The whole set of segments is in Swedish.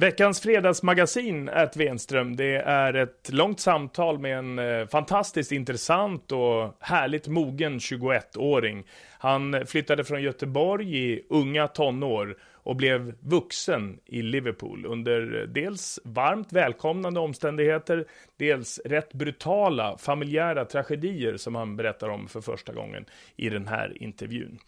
Veckans fredagsmagasin är Wenström. Det är ett långt samtal med en eh, fantastiskt intressant och härligt mogen 21-åring. Han flyttade från Göteborg i unga tonår och blev vuxen i Liverpool under eh, dels varmt välkomnande omständigheter, dels rätt brutala familjära tragedier som han berättar om för första gången i den här intervjun.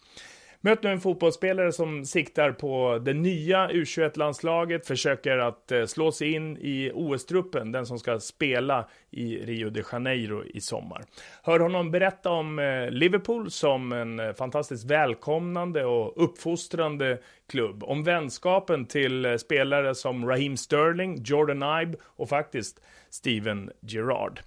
Möt nu en fotbollsspelare som siktar på det nya U21-landslaget, försöker att eh, slå sig in i OS-truppen, den som ska spela i Rio de Janeiro i sommar. Hör honom berätta om eh, Liverpool som en eh, fantastiskt välkomnande och uppfostrande klubb, om vänskapen till spelare som Raheem Sterling, Jordan Ibe och faktiskt Steven Gerrard.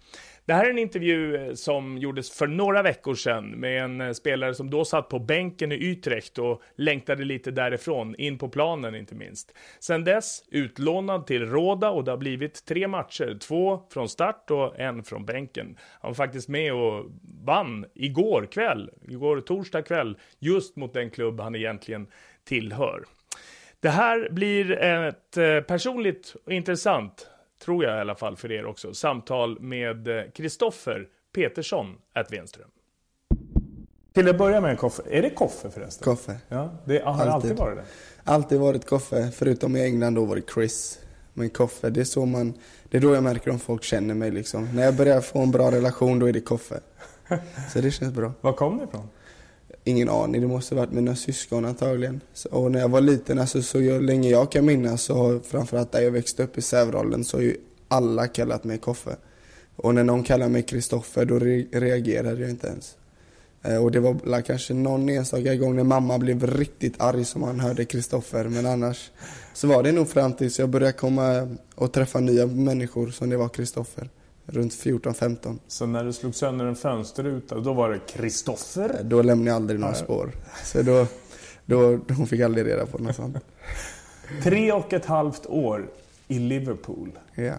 Det här är en intervju eh, som gjordes för några veckor sedan med en eh, spelare som då satt på bänken i Utrecht och längtade lite därifrån, in på planen inte minst. Sen dess utlånad till Råda och det har blivit tre matcher, två från start och en från bänken. Han var faktiskt med och vann igår kväll, igår torsdag kväll, just mot den klubb han egentligen tillhör. Det här blir ett eh, personligt och intressant tror jag i alla fall för er också, samtal med Kristoffer Petersson at Venström. Till att börja med, Koffe. Är det Koffe förresten? Koffe. Ja, det har alltid. alltid varit det? Alltid varit Koffe, förutom i England då var det Chris. Men Koffe, det är så man, det är då jag märker om folk känner mig liksom. När jag börjar få en bra relation, då är det Koffe. Så det känns bra. Var kom det ifrån? Ingen aning, det måste varit mina syskon antagligen. och när jag var liten, alltså, så länge jag kan minnas, så har framförallt där jag växte upp i Sävrollen, så har ju alla kallat mig Koffe. Och när någon kallar mig Kristoffer, då re reagerade jag inte ens. Eh, och det var kanske någon enstaka gång när mamma blev riktigt arg som han hörde Kristoffer. Men annars så var det nog fram tills jag började komma och träffa nya människor som det var Kristoffer runt 14-15. Så när du slog sönder en fönsterruta, då var det Kristoffer? Då lämnade jag aldrig några spår. Så då, då, hon fick aldrig reda på något sånt. Tre och ett halvt år i Liverpool. Ja.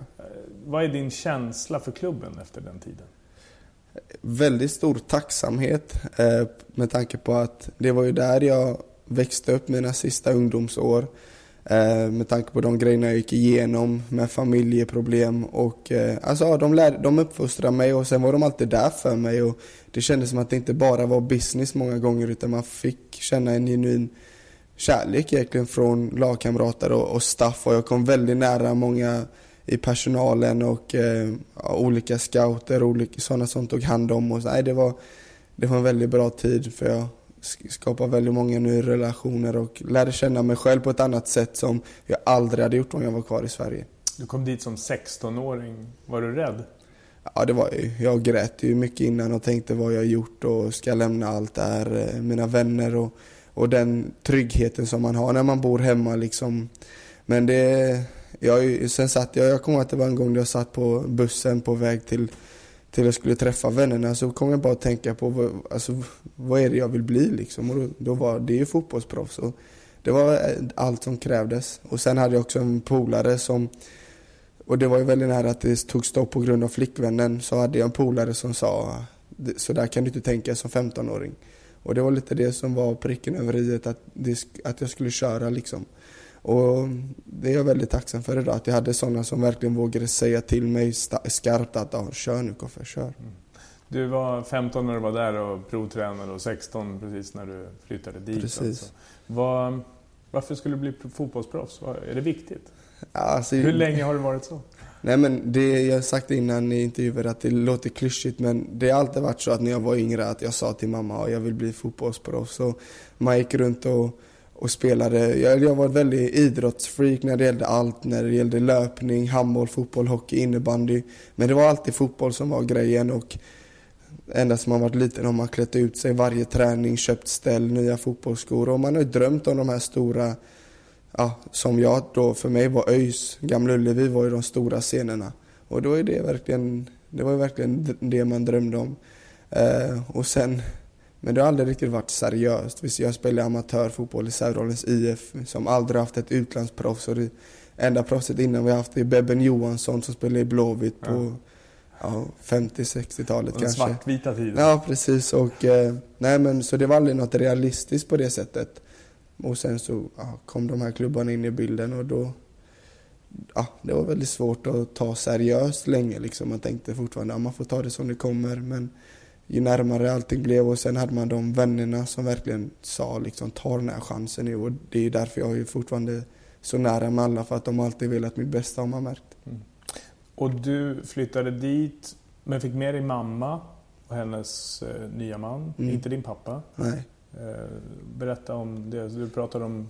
Vad är din känsla för klubben efter den tiden? Väldigt stor tacksamhet eh, med tanke på att det var ju där jag växte upp mina sista ungdomsår. Eh, med tanke på de grejerna jag gick igenom med familjeproblem och eh, alltså de, lär, de uppfostrade mig och sen var de alltid där för mig och det kändes som att det inte bara var business många gånger utan man fick känna en genuin kärlek egentligen från lagkamrater och, och staff och jag kom väldigt nära många i personalen och eh, olika scouter och olika, sådana som tog hand om oss. Nej, det, var, det var en väldigt bra tid för jag skapade väldigt många nya relationer och lärde känna mig själv på ett annat sätt som jag aldrig hade gjort om jag var kvar i Sverige. Du kom dit som 16-åring. Var du rädd? Ja, det var ju. Jag grät ju mycket innan och tänkte vad jag gjort och ska jag lämna allt där, eh, mina vänner och, och den tryggheten som man har när man bor hemma liksom. Men det jag, sen satt jag, jag kommer ihåg att det var en gång jag satt på bussen på väg till, till jag skulle träffa vännerna så kom jag bara att tänka på alltså, vad är det jag vill bli liksom. Och då, då var det ju fotbollsproffs. Och det var eh, allt som krävdes. Och sen hade jag också en polare som och det var ju väldigt nära att det tog stopp på grund av flickvännen. Så hade jag en polare som sa så där kan du inte tänka som 15-åring. Och det var lite det som var pricken över i att, det, att jag skulle köra liksom. Och det är jag väldigt tacksam för idag, att jag hade sådana som verkligen vågade säga till mig skarpt att ja, kör nu Koffe, kör. Mm. Du var 15 när du var där och provtränade och 16 precis när du flyttade dit. Precis. Alltså. Var, varför skulle du bli fotbollsproffs? Är det viktigt? Alltså, Hur länge har det varit så? Nej men det jag sagt innan i intervjuer att det låter klyschigt men det har alltid varit så att när jag var yngre att jag sa till mamma att jag vill bli fotbollsproffs. Så man gick runt och, och spelade. Jag, jag var väldigt idrottsfreak när det gällde allt. När det gällde löpning, handboll, fotboll, hockey, innebandy. Men det var alltid fotboll som var grejen och ända som man var liten har man klätt ut sig varje träning, köpt ställ, nya fotbollsskor och man har ju drömt om de här stora ja, som jag då för mig var ÖIS, Gamla Ullevi var ju de stora scenerna. Och då är det verkligen, det var verkligen det man drömde om. Eh, och sen, men det har aldrig riktigt varit seriöst. Jag spelade amatörfotboll i Sävedalens IF som aldrig haft ett utlandsproffs. Och det enda proffset innan vi haft är Bebben Johansson som spelade i Blåvitt ja. på ja, 50-60-talet kanske. svartvita tiden. Ja, precis. Och, eh, nej, men, så det var aldrig något realistiskt på det sättet. Och sen så ja, kom de här klubbarna in i bilden och då ja, det var väldigt svårt att ta seriöst länge. Liksom. Man tänkte fortfarande att ja, man får ta det som det kommer. Men ju närmare allting blev och sen hade man de vännerna som verkligen sa liksom ta den här chansen nu. Och det är därför jag är fortfarande så nära med alla för att de alltid velat mitt bästa har man märkt. Mm. Och du flyttade dit men fick med dig mamma och hennes eh, nya man, mm. inte din pappa. Nej. Eh, berätta om det. Du pratade om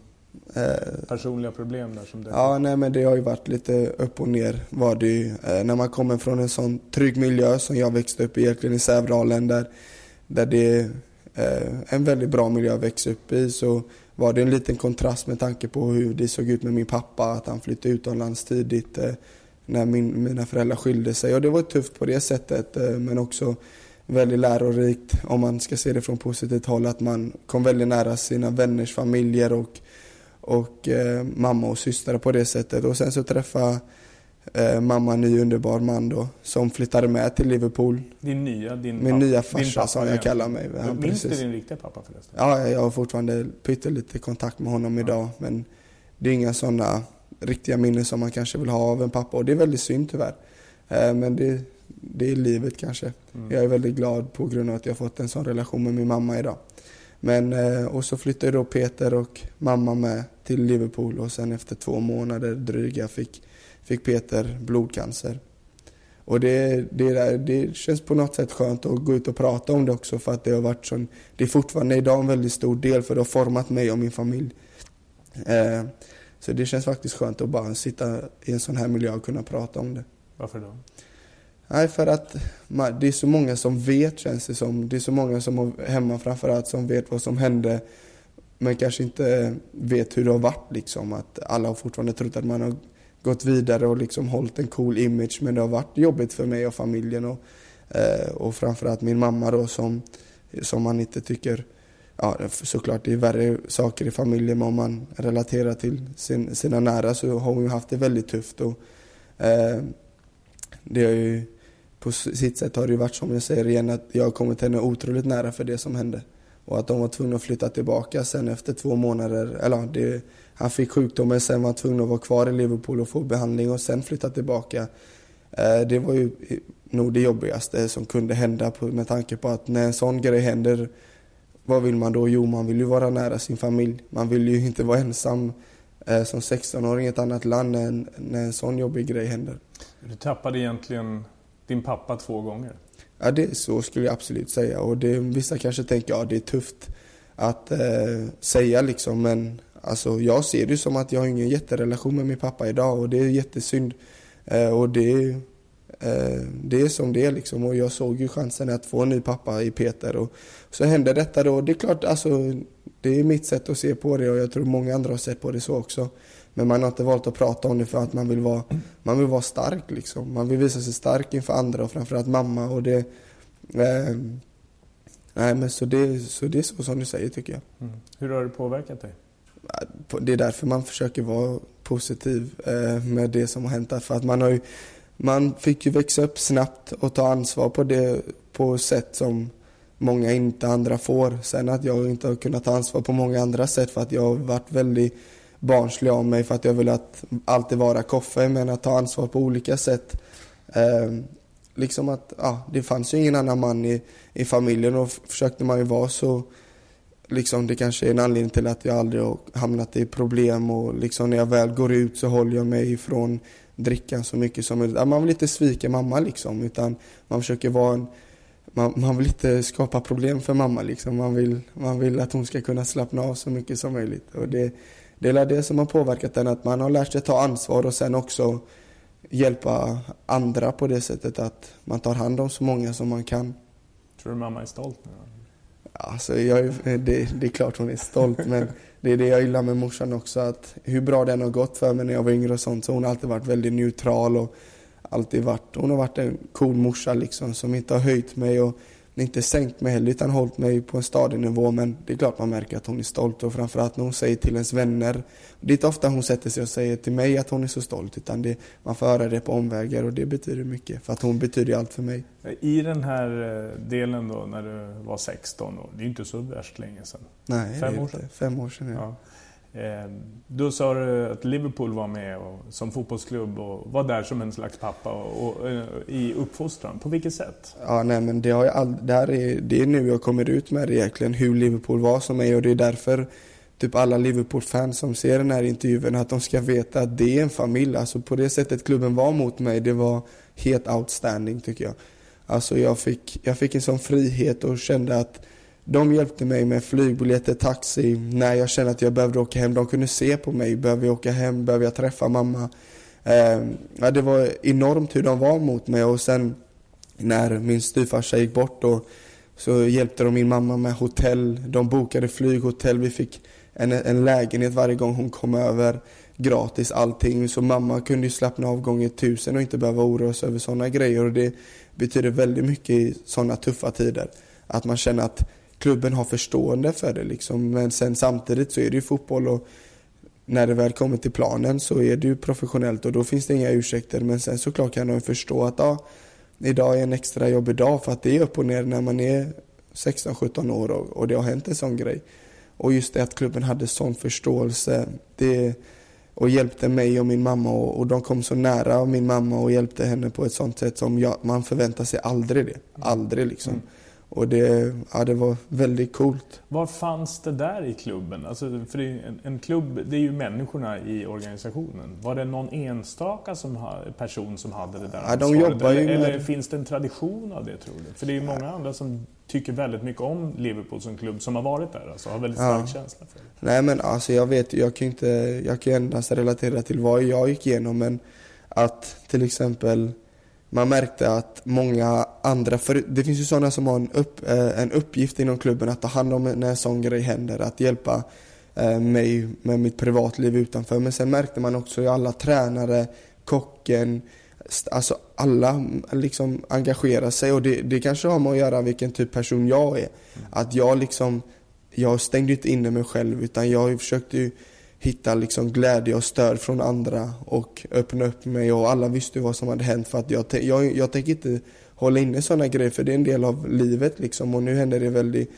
personliga problem där som det. Ja, nej men det har ju varit lite upp och ner var det ju. Eh, när man kommer från en sån trygg miljö som jag växte upp i, egentligen i Sävedalen där, där det är en väldigt bra miljö att växa upp i så var det en liten kontrast med tanke på hur det såg ut med min pappa, att han flyttade utomlands tidigt när min, mina föräldrar skilde sig. Och det var tufft på det sättet men också väldigt lärorikt om man ska se det från positivt håll. Att man kom väldigt nära sina vänners familjer och, och eh, mamma och systrar på det sättet. Och sen så träffade eh, mamma en ny underbar man då som flyttade med till Liverpool. Din nya? Din Min nya farsa som jag kallar mig. Ja, Minns du din riktiga pappa förresten? Ja, jag har fortfarande pyttelite kontakt med honom ja. idag. Men det är inga sådana riktiga minnen som man kanske vill ha av en pappa och det är väldigt synd tyvärr. Eh, men det, det är livet kanske. Mm. Jag är väldigt glad på grund av att jag fått en sån relation med min mamma idag. Men, eh, och så flyttade då Peter och mamma med till Liverpool och sen efter två månader dryga fick, fick Peter blodcancer. Och det, det, det känns på något sätt skönt att gå ut och prata om det också för att det har varit sån, det är fortfarande idag en väldigt stor del för det har format mig och min familj. Eh, så det känns faktiskt skönt att bara sitta i en sån här miljö och kunna prata om det. Varför då? Nej, för att man, det är så många som vet känns det som. Det är så många som hemma framförallt som vet vad som hände men kanske inte vet hur det har varit liksom. Att alla har fortfarande trott att man har gått vidare och liksom hållit en cool image men det har varit jobbigt för mig och familjen och, eh, och framförallt min mamma då som, som man inte tycker Ja, såklart det är värre saker i familjen men om man relaterar till sin, sina nära så har hon ju haft det väldigt tufft och eh, det har ju på sitt sätt har det ju varit som jag säger igen att jag har kommit henne otroligt nära för det som hände. Och att de var tvungna att flytta tillbaka sen efter två månader. Eller det, han fick sjukdomen, sen var han tvungen att vara kvar i Liverpool och få behandling och sen flytta tillbaka. Eh, det var ju eh, nog det jobbigaste som kunde hända med tanke på att när en sån grej händer, vad vill man då? Jo, man vill ju vara nära sin familj. Man vill ju inte vara ensam eh, som 16-åring i ett annat land när när en sån jobbig grej händer. Du tappade egentligen din pappa två gånger. Ja, det så skulle jag absolut säga. Och det, vissa kanske tänker, ja det är tufft att eh, säga liksom. Men alltså, jag ser det som att jag har ingen jätterelation med min pappa idag och det är jättesynd. Eh, och det, eh, det är som det är liksom. Och jag såg ju chansen att få en ny pappa i Peter. Och så hände detta då. Det är klart, alltså, det är mitt sätt att se på det och jag tror många andra har sett på det så också. Men man har inte valt att prata om det för att man vill vara, man vill vara stark liksom. Man vill visa sig stark inför andra och framförallt mamma och det... Eh, nej men så det, så det är så som du säger tycker jag. Mm. Hur har det påverkat dig? Det är därför man försöker vara positiv eh, med det som har hänt. För att man har ju, man fick ju växa upp snabbt och ta ansvar på det på sätt som många inte andra får. Sen att jag inte har kunnat ta ansvar på många andra sätt för att jag har varit väldigt barnslig av mig för att jag ville att alltid vara koffe men att ta ansvar på olika sätt. Eh, liksom att, ja, det fanns ju ingen annan man i, i familjen och försökte man ju vara så liksom det kanske är en anledning till att jag aldrig har hamnat i problem och liksom när jag väl går ut så håller jag mig ifrån drickan så mycket som möjligt. Man vill inte svika mamma liksom utan man försöker vara en man, man vill inte skapa problem för mamma liksom. Man vill, man vill att hon ska kunna slappna av så mycket som möjligt. Och det, det är det som har påverkat den, att man har lärt sig ta ansvar och sen också hjälpa andra på det sättet att man tar hand om så många som man kan. Tror du mamma är stolt nu? Alltså, jag, det, det är klart hon är stolt men det är det jag gillar med morsan också att hur bra den har gått för mig när jag var yngre och sånt så hon har alltid varit väldigt neutral och alltid varit, hon har varit en cool morsa liksom som inte har höjt mig och inte sänkt mig heller utan hållit mig på en stadig nivå men det är klart man märker att hon är stolt och framförallt när hon säger till ens vänner det är inte ofta hon sätter sig och säger till mig att hon är så stolt utan det, man får höra det på omvägar och det betyder mycket för att hon betyder allt för mig. I den här eh, delen då när du var 16, då, det är inte så värst länge sedan. Nej, fem år sedan. Fem år sedan ja. ja. Eh, då sa du att Liverpool var med och, som fotbollsklubb och var där som en slags pappa och, och, eh, i uppfostran. På vilket sätt? Ja, nej, men det, har jag all, det, här är, det är nu jag kommer ut med det egentligen, hur Liverpool var som mig och det är därför typ alla Liverpool-fans som ser den här intervjun att de ska veta att det är en familj. Alltså på det sättet klubben var mot mig, det var helt outstanding tycker jag. Alltså jag fick, jag fick en sån frihet och kände att de hjälpte mig med flygbiljetter, taxi, när jag kände att jag behövde åka hem. De kunde se på mig, behöver jag åka hem, behöver jag träffa mamma? Eh, ja, det var enormt hur de var mot mig och sen när min styvfarsa gick bort då så hjälpte de min mamma med hotell, de bokade flyghotell, vi fick en, en lägenhet varje gång hon kom över gratis allting. Så mamma kunde ju slappna av gånger tusen och inte behöva oroa sig över sådana grejer och det betyder väldigt mycket i sådana tuffa tider. Att man känner att klubben har förstående för det liksom. Men sen samtidigt så är det ju fotboll och när det väl kommer till planen så är det ju professionellt och då finns det inga ursäkter. Men sen såklart kan de förstå att ja, idag är en extra jobbig dag för att det är upp och ner när man är 16-17 år och, och det har hänt en sån grej. Och just det att klubben hade sån förståelse det, och hjälpte mig och min mamma och, och de kom så nära min mamma och hjälpte henne på ett sånt sätt som jag, man förväntar sig aldrig det. Aldrig liksom. Mm. Och det, ja, det var väldigt coolt. Var fanns det där i klubben? Alltså, för en, en, klubb, det är ju människorna i organisationen. Var det någon enstaka som, person som hade det där ja, de jobbar eller, med... eller finns det en tradition av det tror du? För det är ju många andra som tycker väldigt mycket om Liverpool som klubb som har varit där. Alltså har väldigt stark ja. känsla för det. Nej men alltså jag vet jag kan inte, jag kan endast relatera till vad jag gick igenom men att till exempel man märkte att många andra, för det finns ju sådana som har en, upp, eh, en uppgift inom klubben att ta hand om när en sån grej händer, att hjälpa eh, mig med mitt privatliv utanför. Men sen märkte man också hur alla tränare, kocken, alltså alla mm, liksom engagerar sig och det, det kanske har med att göra vilken typ person jag är. Att jag liksom, jag stängde inte inne mig själv utan jag försökte ju hitta liksom glädje och stöd från andra och öppna upp mig och alla visste vad som hade hänt för att jag, jag, jag tänker inte hålla inne sådana grejer för det är en del av livet liksom och nu händer det väldigt,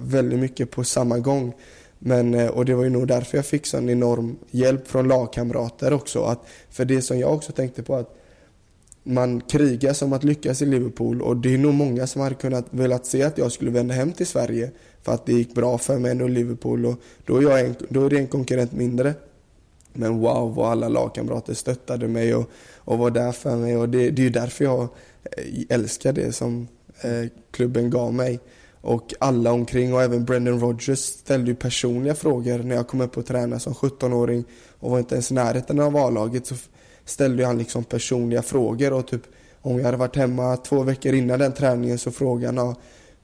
väldigt mycket på samma gång. Men, eh, och det var ju nog därför jag fick sån enorm hjälp från lagkamrater också. Att, för det som jag också tänkte på att man krigar som att lyckas i Liverpool och det är nog många som hade kunnat velat se att jag skulle vända hem till Sverige för att det gick bra för mig och Liverpool och då är, jag en, då är det en konkurrent mindre. Men wow vad alla lagkamrater stöttade mig och, och var där för mig och det, det är ju därför jag eh, älskar det som eh, klubben gav mig. Och alla omkring och även Brendan Rodgers ställde ju personliga frågor när jag kom upp och tränade som 17-åring och var inte ens i närheten av A-laget så ställde han liksom personliga frågor och typ om jag hade varit hemma två veckor innan den träningen så frågade han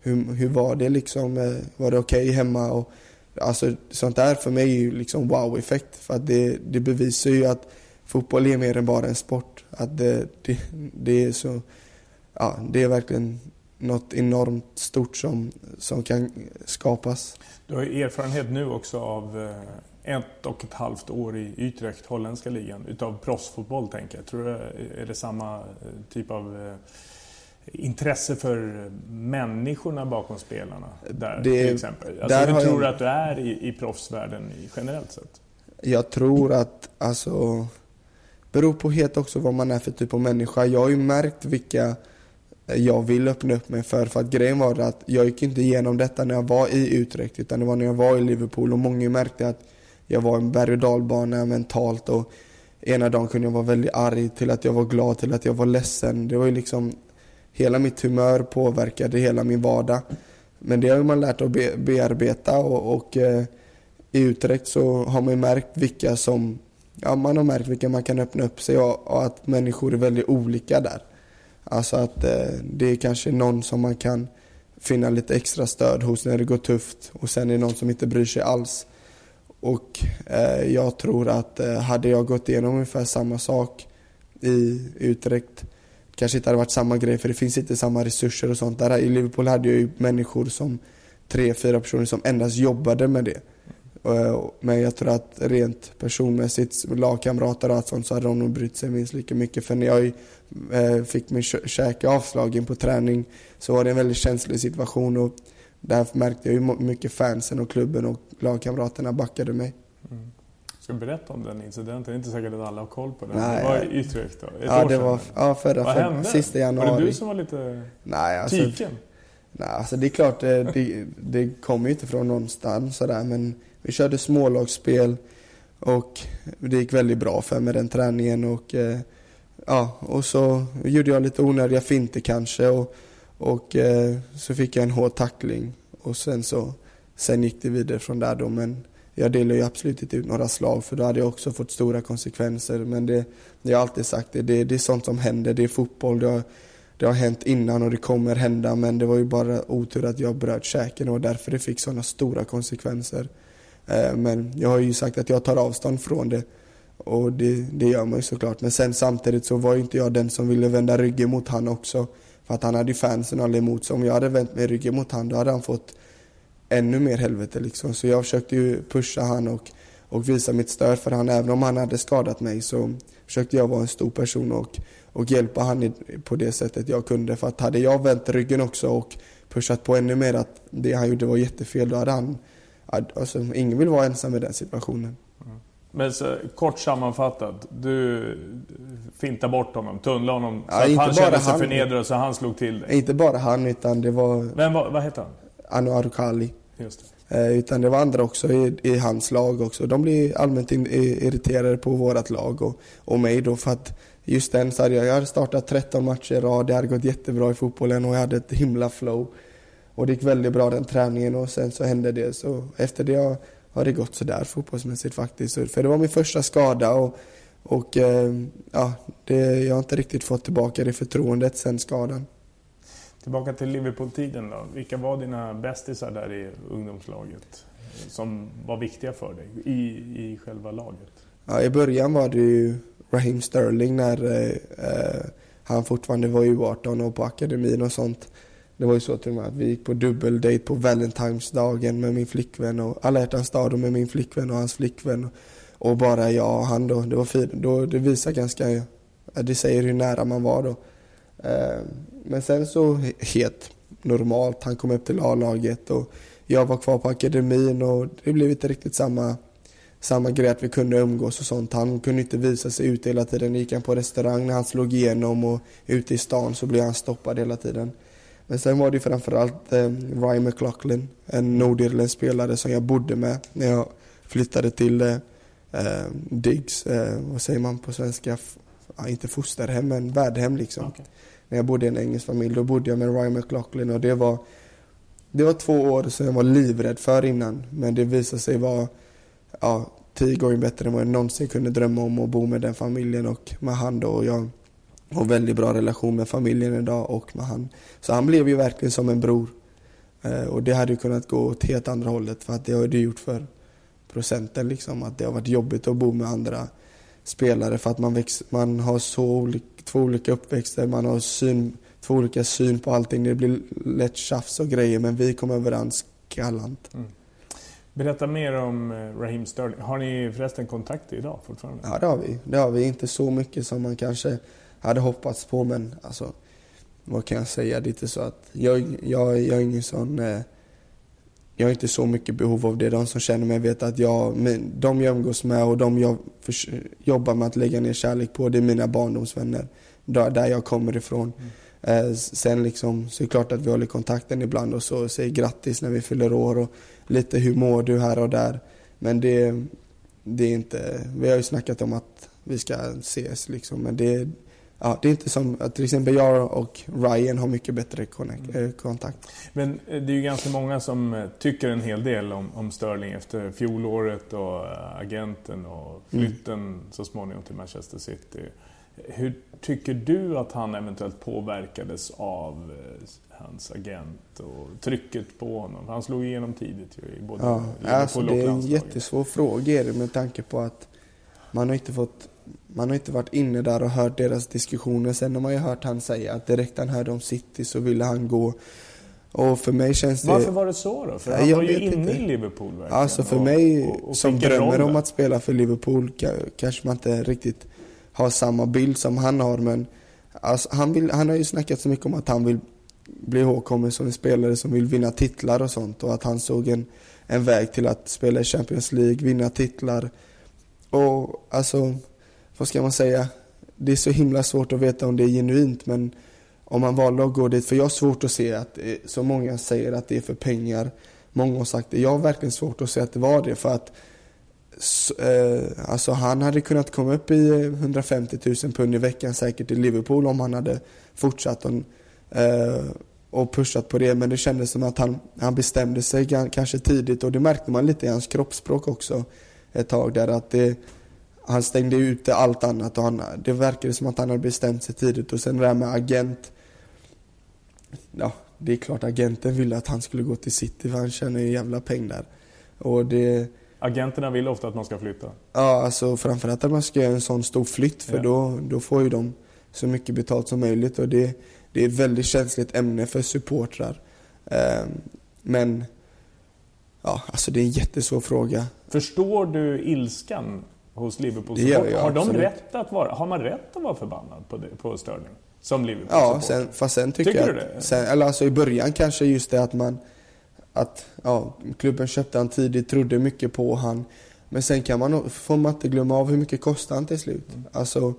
hur, hur var det liksom, eh, var det okej okay hemma och alltså sånt där för mig är ju liksom wow-effekt för att det, det bevisar ju att fotboll är mer än bara en sport. Att det, det, det är så, ja det är verkligen något enormt stort som, som kan skapas. Du har erfarenhet nu också av eh, ett och ett halvt år i Utrecht, holländska ligan, utav proffsfotboll tänker jag. Tror du eh, är det samma typ av eh, intresse för människorna bakom spelarna där det, till exempel? Alltså, hur tror du att du är i, i proffsvärlden generellt sett? Jag tror att, alltså, beror på helt också vad man är för typ av människa. Jag har ju märkt vilka jag vill öppna upp mig för. För att grejen var att jag gick inte igenom detta när jag var i Utrecht utan det var när jag var i Liverpool och många märkte att jag var en berg och dalbana mentalt och ena dagen kunde jag vara väldigt arg till att jag var glad till att jag var ledsen. Det var ju liksom hela mitt humör påverkade hela min vardag. Men det har man lärt att be bearbeta och, och eh, i Utrecht så har man märkt vilka som, ja man har märkt vilka man kan öppna upp sig och, och att människor är väldigt olika där. Alltså att eh, det är kanske någon som man kan finna lite extra stöd hos när det går tufft och sen är det någon som inte bryr sig alls. Och eh, jag tror att eh, hade jag gått igenom ungefär samma sak i Utrecht kanske inte hade varit samma grej för det finns inte samma resurser och sånt. Där I Liverpool hade jag ju människor som tre, fyra personer som endast jobbade med det. Eh, men jag tror att rent personmässigt, lagkamrater och allt sånt så hade de nog brytt sig minst lika mycket. För när jag eh, fick min käke avslagen på träning så var det en väldigt känslig situation och där märkte jag ju mycket fansen och klubben och lagkamraterna backade mig. Mm. Ska berätta om den incidenten? Det är inte säkert att alla har koll på den. Nej, det var i Utrecht då? Ett ja, år det sedan? var ja, förra, Vad hände? sista januari. Var det du som var lite nej, alltså, tyken? Nej, alltså det är klart, det, det, det kommer ju inte från någonstans sådär men vi körde smålagsspel och det gick väldigt bra för mig den träningen och eh, ja, och så gjorde jag lite onödiga finter kanske och, och eh, så fick jag en hård tackling och sen så sen gick det vidare från där då men jag delar ju absolut inte ut några slag för då hade jag också fått stora konsekvenser men det, det har alltid sagt, det, det, det är sånt som händer, det är fotboll, det har, det har hänt innan och det kommer hända men det var ju bara otur att jag bröt käken och därför det fick sådana stora konsekvenser. Eh, men jag har ju sagt att jag tar avstånd från det. Och det, det gör man ju såklart. Men sen samtidigt så var ju inte jag den som ville vända ryggen mot han också. För att han hade ju fansen alla emot. sig. om jag hade vänt mig ryggen mot han då hade han fått ännu mer helvete liksom. Så jag försökte ju pusha han och, och visa mitt stöd för han. Även om han hade skadat mig så försökte jag vara en stor person och, och hjälpa han på det sättet jag kunde. För att hade jag vänt ryggen också och pushat på ännu mer att det han gjorde var jättefel, då hade han Alltså, ingen vill vara ensam i den situationen. Men så, kort sammanfattat, du fintade bort honom, tunnlade honom så ja, att han kände sig förnedrad så han slog till dig? Inte bara han utan det var... Vem var, vad hette han? Anu Arukali. Just det. Eh, utan det var andra också i, i, hans lag också. De blev allmänt in, irriterade på vårt lag och, och mig då för att just den så hade jag, jag hade startat 13 matcher i rad, det hade gått jättebra i fotbollen och jag hade ett himla flow. Och det gick väldigt bra den träningen och sen så hände det. Så efter det har, det gått sådär fotbollsmässigt faktiskt. För det var min första skada och, och eh, ja, det, jag har inte riktigt fått tillbaka det förtroendet sen skadan. Tillbaka till Liverpool-tiden då. Vilka var dina bästisar där i ungdomslaget? Som var viktiga för dig i, i själva laget? Ja, I början var det ju Raheem Sterling när eh, han fortfarande var i U18 och på akademin och sånt. Det var ju så till och med att vi gick på dubbeldate på Valentinesdagen med min flickvän och alla hjärtans dag med min flickvän och hans flickvän. Och bara jag och han då. Det var fint. Då, det visar ganska, det säger hur nära man var då. Eh, men sen så helt normalt. Han kom upp till A-laget och jag var kvar på akademin och det blev inte riktigt samma, samma grej att vi kunde umgås och sånt. Han kunde inte visa sig ute hela tiden. Gick han på restaurang när han slog igenom och ute i stan så blev han stoppad hela tiden. Men sen var det framförallt eh, Ryan McLaughlin, en nordirländsk spelare som jag bodde med när jag flyttade till eh, eh Diggs, eh, vad säger man på svenska? Ja, inte fosterhem, men värdhem liksom. Okay. När jag bodde i en engelsk familj, då bodde jag med Ryan McLaughlin och det var, det var två år som jag var livrädd för innan. Men det visade sig vara ja, tio gånger bättre än vad jag någonsin kunde drömma om att bo med den familjen och med han då. Och jag har väldigt bra relation med familjen idag och med han. Så han blev ju verkligen som en bror. Eh, och det hade ju kunnat gå åt helt andra hållet för att det har det gjort för procenten liksom. Att det har varit jobbigt att bo med andra spelare för att man, väx, man har så olika, två olika uppväxter, man har syn, två olika syn på allting. Det blir lätt tjafs och grejer men vi kom överens galant. Mm. Berätta mer om eh, Raheem Sterling. Har ni förresten kontakt idag fortfarande? Ja det har vi. Det har vi. Inte så mycket som man kanske hade hoppats på men alltså vad kan jag säga? Det är inte så att jag, jag, jag är ingen sån... Eh, jag har inte så mycket behov av det. De som känner mig vet att jag, de jag umgås med och de jag jobbar med att lägga ner kärlek på, det är mina barndomsvänner. Där jag kommer ifrån. Mm. sen liksom, så är det klart att vi håller kontakten ibland och så säger grattis när vi fyller år och lite hur mår du här och där. Men det, det är inte, vi har ju snackat om att vi ska ses liksom, men det, ja, det är inte som att till exempel jag och Ryan har mycket bättre mm. eh, kontakt. Men eh, det är ju ganska många som eh, tycker en hel del om, om Sterling efter fjolåret och agenten och mm. flytten mm. så småningom till Manchester City. Hur tycker du att han eventuellt påverkades av hans agent och trycket på honom? Han slog igenom tidigt ju i både ja, alltså Det är en jättesvår fråga med tanke på att man har inte fått man har inte varit inne där och hört deras diskussioner. Sen har man ju hört han säga att direkt han hörde om City så ville han gå. Och för mig känns det... Varför var det så då? För han var ju inne inte. i Liverpool verkligen. Alltså för och, mig och, och som drömmer roll. om att spela för Liverpool kanske man inte riktigt har samma bild som han har men alltså, han, vill, han har ju snackat så mycket om att han vill bli ihågkommen som en spelare som vill vinna titlar och sånt och att han såg en, en väg till att spela i Champions League, vinna titlar. Och alltså vad ska man säga, det är så himla svårt att veta om det är genuint men om man valde att gå dit, för jag har svårt att se att eh, så många säger att det är för pengar. Många har sagt det. Jag har verkligen svårt att se att det var det för att eh, alltså han hade kunnat komma upp i eh, 150 000 pund i veckan säkert i Liverpool om han hade fortsatt och, eh, och pushat på det. Men det kändes som att han, han bestämde sig kanske tidigt och det märkte man lite i hans kroppsspråk också ett tag där att det han stängde ute allt annat och han, det verkade som att han hade bestämt sig tidigt och sen det där med agent. Ja, det är klart agenten ville att han skulle gå till City för han tjänar ju jävla pengar. Och det... Agenterna vill ofta att man ska flytta? Ja, alltså framförallt att man ska göra en sån stor flytt för ja. då, då får ju de så mycket betalt som möjligt och det, det är ett väldigt känsligt ämne för supportrar. Um, men, ja, alltså det är en jättesvår fråga. Förstår du ilskan hos Liverpool jag, Har de rätt att vara, har man rätt att vara förbannad på, det, på Sterling? Som Liverpool Ja, sen, fast sen tycker, tycker jag att, sen, eller alltså i början kanske just det att man att ja, klubben köpte han tidigt, trodde mycket på han. Men sen kan man, får man inte glömma av hur mycket kostade han till slut. Mm. Alltså,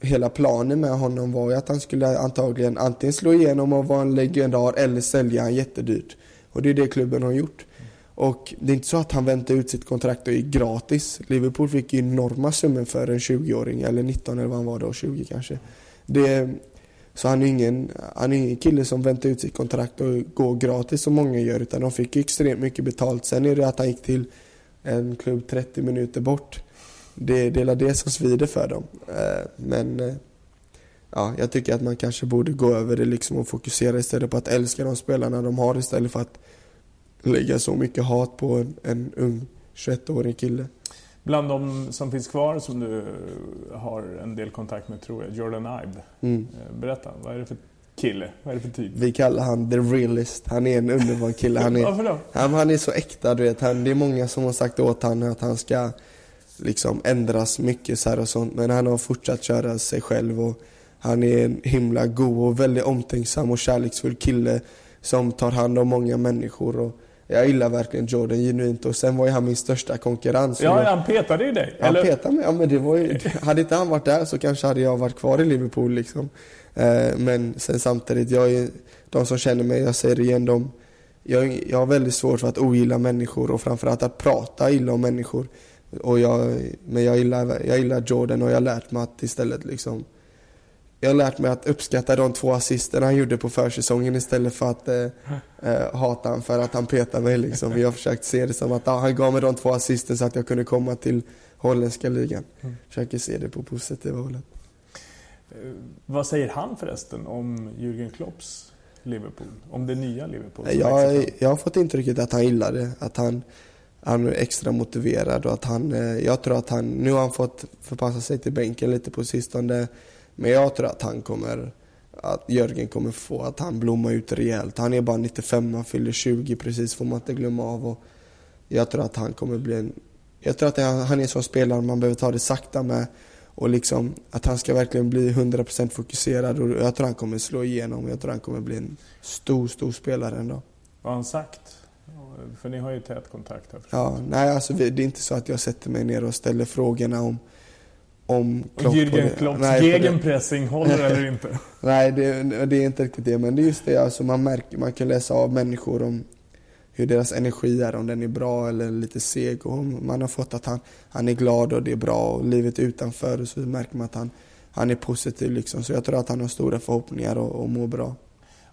hela planen med honom var ju att han skulle antagligen antingen slå igenom och vara en legendar eller sälja han jättedyrt. Och det är det klubben har gjort. Och det är inte så att han väntade ut sitt kontrakt och gick gratis. Liverpool fick ju enorma summor för en 20-åring, eller 19 eller vad han var då, 20 kanske. Det, så han är ingen, han är ingen kille som väntar ut sitt kontrakt och går gratis som många gör, utan de fick extremt mycket betalt. Sen är det att han gick till en klubb 30 minuter bort. Det, det är det som svider för dem. Eh, men eh, ja, jag tycker att man kanske borde gå över det liksom och fokusera istället på att älska de spelarna de har istället för att lägga så mycket hat på en, en ung 21-årig kille. Bland de som finns kvar som du har en del kontakt med tror jag, Jordan Ibe. Mm. Eh, berätta, vad är det för kille? Vad är det för typ? Vi kallar han the realist. Han är en underbar kille. Han är, Varför då? Han, han, är så äkta, du vet. Han, det är många som har sagt åt honom att han ska liksom ändras mycket så här och sånt. Men han har fortsatt köra sig själv och han är en himla god och väldigt omtänksam och kärleksfull kille som tar hand om många människor. Och, jag gillar verkligen Jordan genuint och sen var ju han min största konkurrens. Ja, han petade ju dig. Han eller? petade mig, ja men det var ju, hade inte han varit där så kanske hade jag varit kvar i Liverpool liksom. Eh, men sen samtidigt, jag är, de som känner mig, jag säger det igen, de, jag, jag har väldigt svårt för att ogilla människor och framförallt att prata illa om människor. Och jag, men jag gillar, jag gillar Jordan och jag har lärt mig att istället liksom jag har lärt mig att uppskatta de två assisterna han gjorde på försäsongen istället för att eh, eh, hata honom för att han petade mig. Liksom. Vi har försökt se det som att ah, han gav mig de två assisterna så att jag kunde komma till holländska ligan. Mm. Försöker se det på positiva hållet. Eh, vad säger han förresten om Jürgen Klopps Liverpool? Om det nya Liverpool? Jag, jag har fått intrycket att han gillar det. Att han, han är extra motiverad och att han, eh, jag tror att han, nu har han fått förpassa sig till bänken lite på sistone. Men jag tror att han kommer, att Jörgen kommer få att han blommar ut rejält. Han är bara 95, han fyller 20 precis, får man inte glömma av. Och jag tror att han kommer bli en... Jag tror att han är så spelare man behöver ta det sakta med. Och liksom att han ska verkligen bli 100% fokuserad och jag tror han kommer slå igenom. Jag tror han kommer bli en stor, stor spelare ändå. Vad har han sagt? för ni har ju tät kontakt här. Ja, nej alltså det är inte så att jag sätter mig ner och ställer frågorna om om Klopp Jürgen Klopps gegenpressing håller eller inte? nej, det, det, är inte riktigt det. Men det är just det, alltså man märker, man kan läsa av människor om hur deras energi är, om den är bra eller lite seg. Och man har fått att han, han är glad och det är bra och livet utanför och så märker man att han, han är positiv liksom. Så jag tror att han har stora förhoppningar och, och mår bra.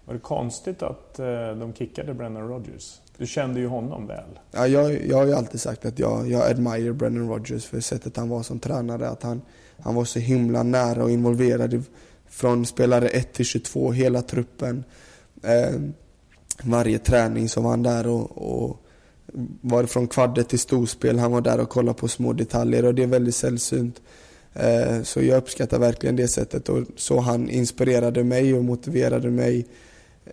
Var det konstigt att eh, de kickade Brennan Rodgers? Du kände ju honom väl. Ja, jag, jag har ju alltid sagt att jag, jag admire Brennan Rodgers för sättet han var som tränare. Att han, han var så himla nära och involverad från spelare 1 till 22, hela truppen. Eh, varje träning så var han där och, och var från kvaddet till storspel. Han var där och kollade på små detaljer och det är väldigt sällsynt. Eh, så jag uppskattar verkligen det sättet och så han inspirerade mig och motiverade mig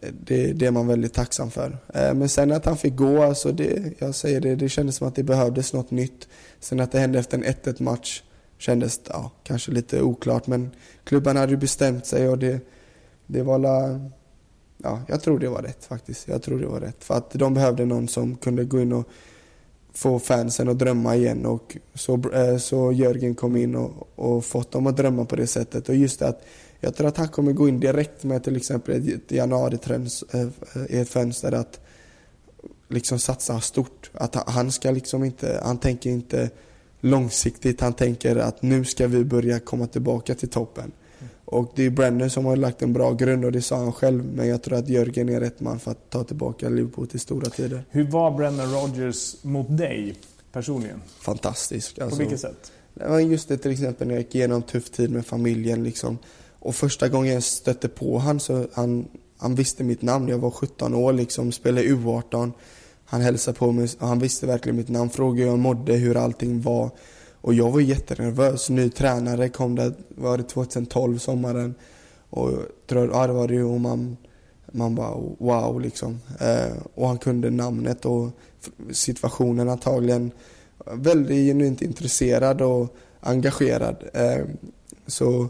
Eh, det, det, är man väldigt tacksam för. Eh, men sen att han fick gå, alltså det, jag säger det, det kändes som att det behövdes något nytt. Sen att det hände efter en 1-1 match kändes ja, kanske lite oklart men klubban hade ju bestämt sig och det, det var la, ja, jag tror det var rätt faktiskt. Jag tror det var rätt. För att de behövde någon som kunde gå in och få fansen att drömma igen och så, eh, så Jörgen kom in och, och fått dem att drömma på det sättet. Och just det att jag tror att han kommer gå in direkt med till exempel ett januari-fönster eh, att liksom satsa stort. Att han ska liksom inte, han tänker inte långsiktigt, han tänker att nu ska vi börja komma tillbaka till toppen. Och det är Brenner som har lagt en bra grund och det sa han själv. Men jag tror att Jörgen är rätt man för att ta tillbaka Liverpool till stora tider. Hur var Brennan Rodgers mot dig personligen? Fantastisk. Alltså, På vilket sätt? Just det till exempel när jag gick igenom tuff tid med familjen. Liksom. Och första gången jag stötte på han så han, han visste mitt namn. Jag var 17 år liksom, spelade U18. Han hälsade på mig och han visste verkligen mitt namn. Frågade hur jag mådde, hur allting var. Och jag var jättenervös. Ny tränare kom det, var det 2012, sommaren. Och tror, ja, det var det och man, man bara wow liksom. Eh, och han kunde namnet och situationen antagligen. Väldigt genuint intresserad och engagerad. Eh, så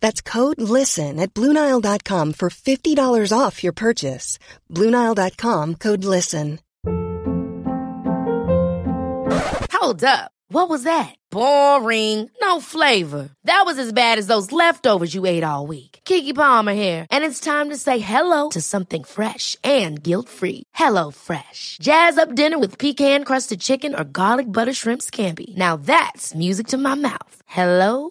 That's code LISTEN at Bluenile.com for $50 off your purchase. Bluenile.com code LISTEN. Hold up. What was that? Boring. No flavor. That was as bad as those leftovers you ate all week. Kiki Palmer here, and it's time to say hello to something fresh and guilt free. Hello, Fresh. Jazz up dinner with pecan crusted chicken or garlic butter shrimp scampi. Now that's music to my mouth. Hello?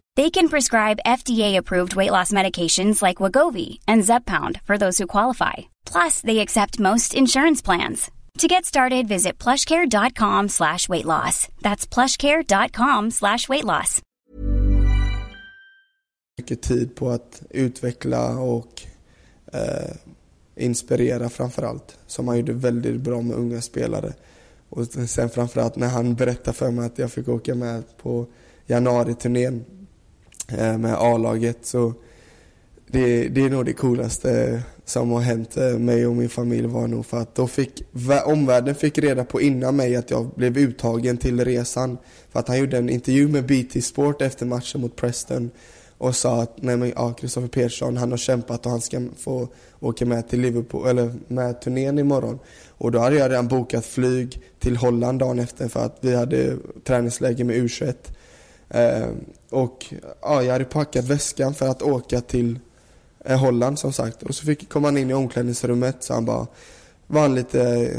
They can prescribe FDA-approved weight loss medications like Wagovi and Zeppound for those who qualify. Plus, they accept most insurance plans. To get started, visit plushcare.com slash weight loss. That's plushcare.com slash weight loss. Mycket tid på att utveckla och eh, inspirera framförallt. Som han gjorde väldigt bra med unga spelare. Och sen framförallt när han berättade för mig att jag fick åka med på januari-turnén Eh, med A-laget. Så det, det är nog det coolaste som har hänt eh, mig och min familj var nog för att då fick omvärlden fick reda på innan mig att jag blev uttagen till resan. För att han gjorde en intervju med BT Sport efter matchen mot Preston och sa att nej men ja, Kristoffer Persson han har kämpat och han ska få åka med till Liverpool, eller med turnén imorgon. Och då hade jag redan bokat flyg till Holland dagen efter för att vi hade träningsläger med U21. Eh, och ja, jag hade packat väskan för att åka till eh, Holland som sagt. Och så fick, kom han in i omklädningsrummet så han bara var han lite,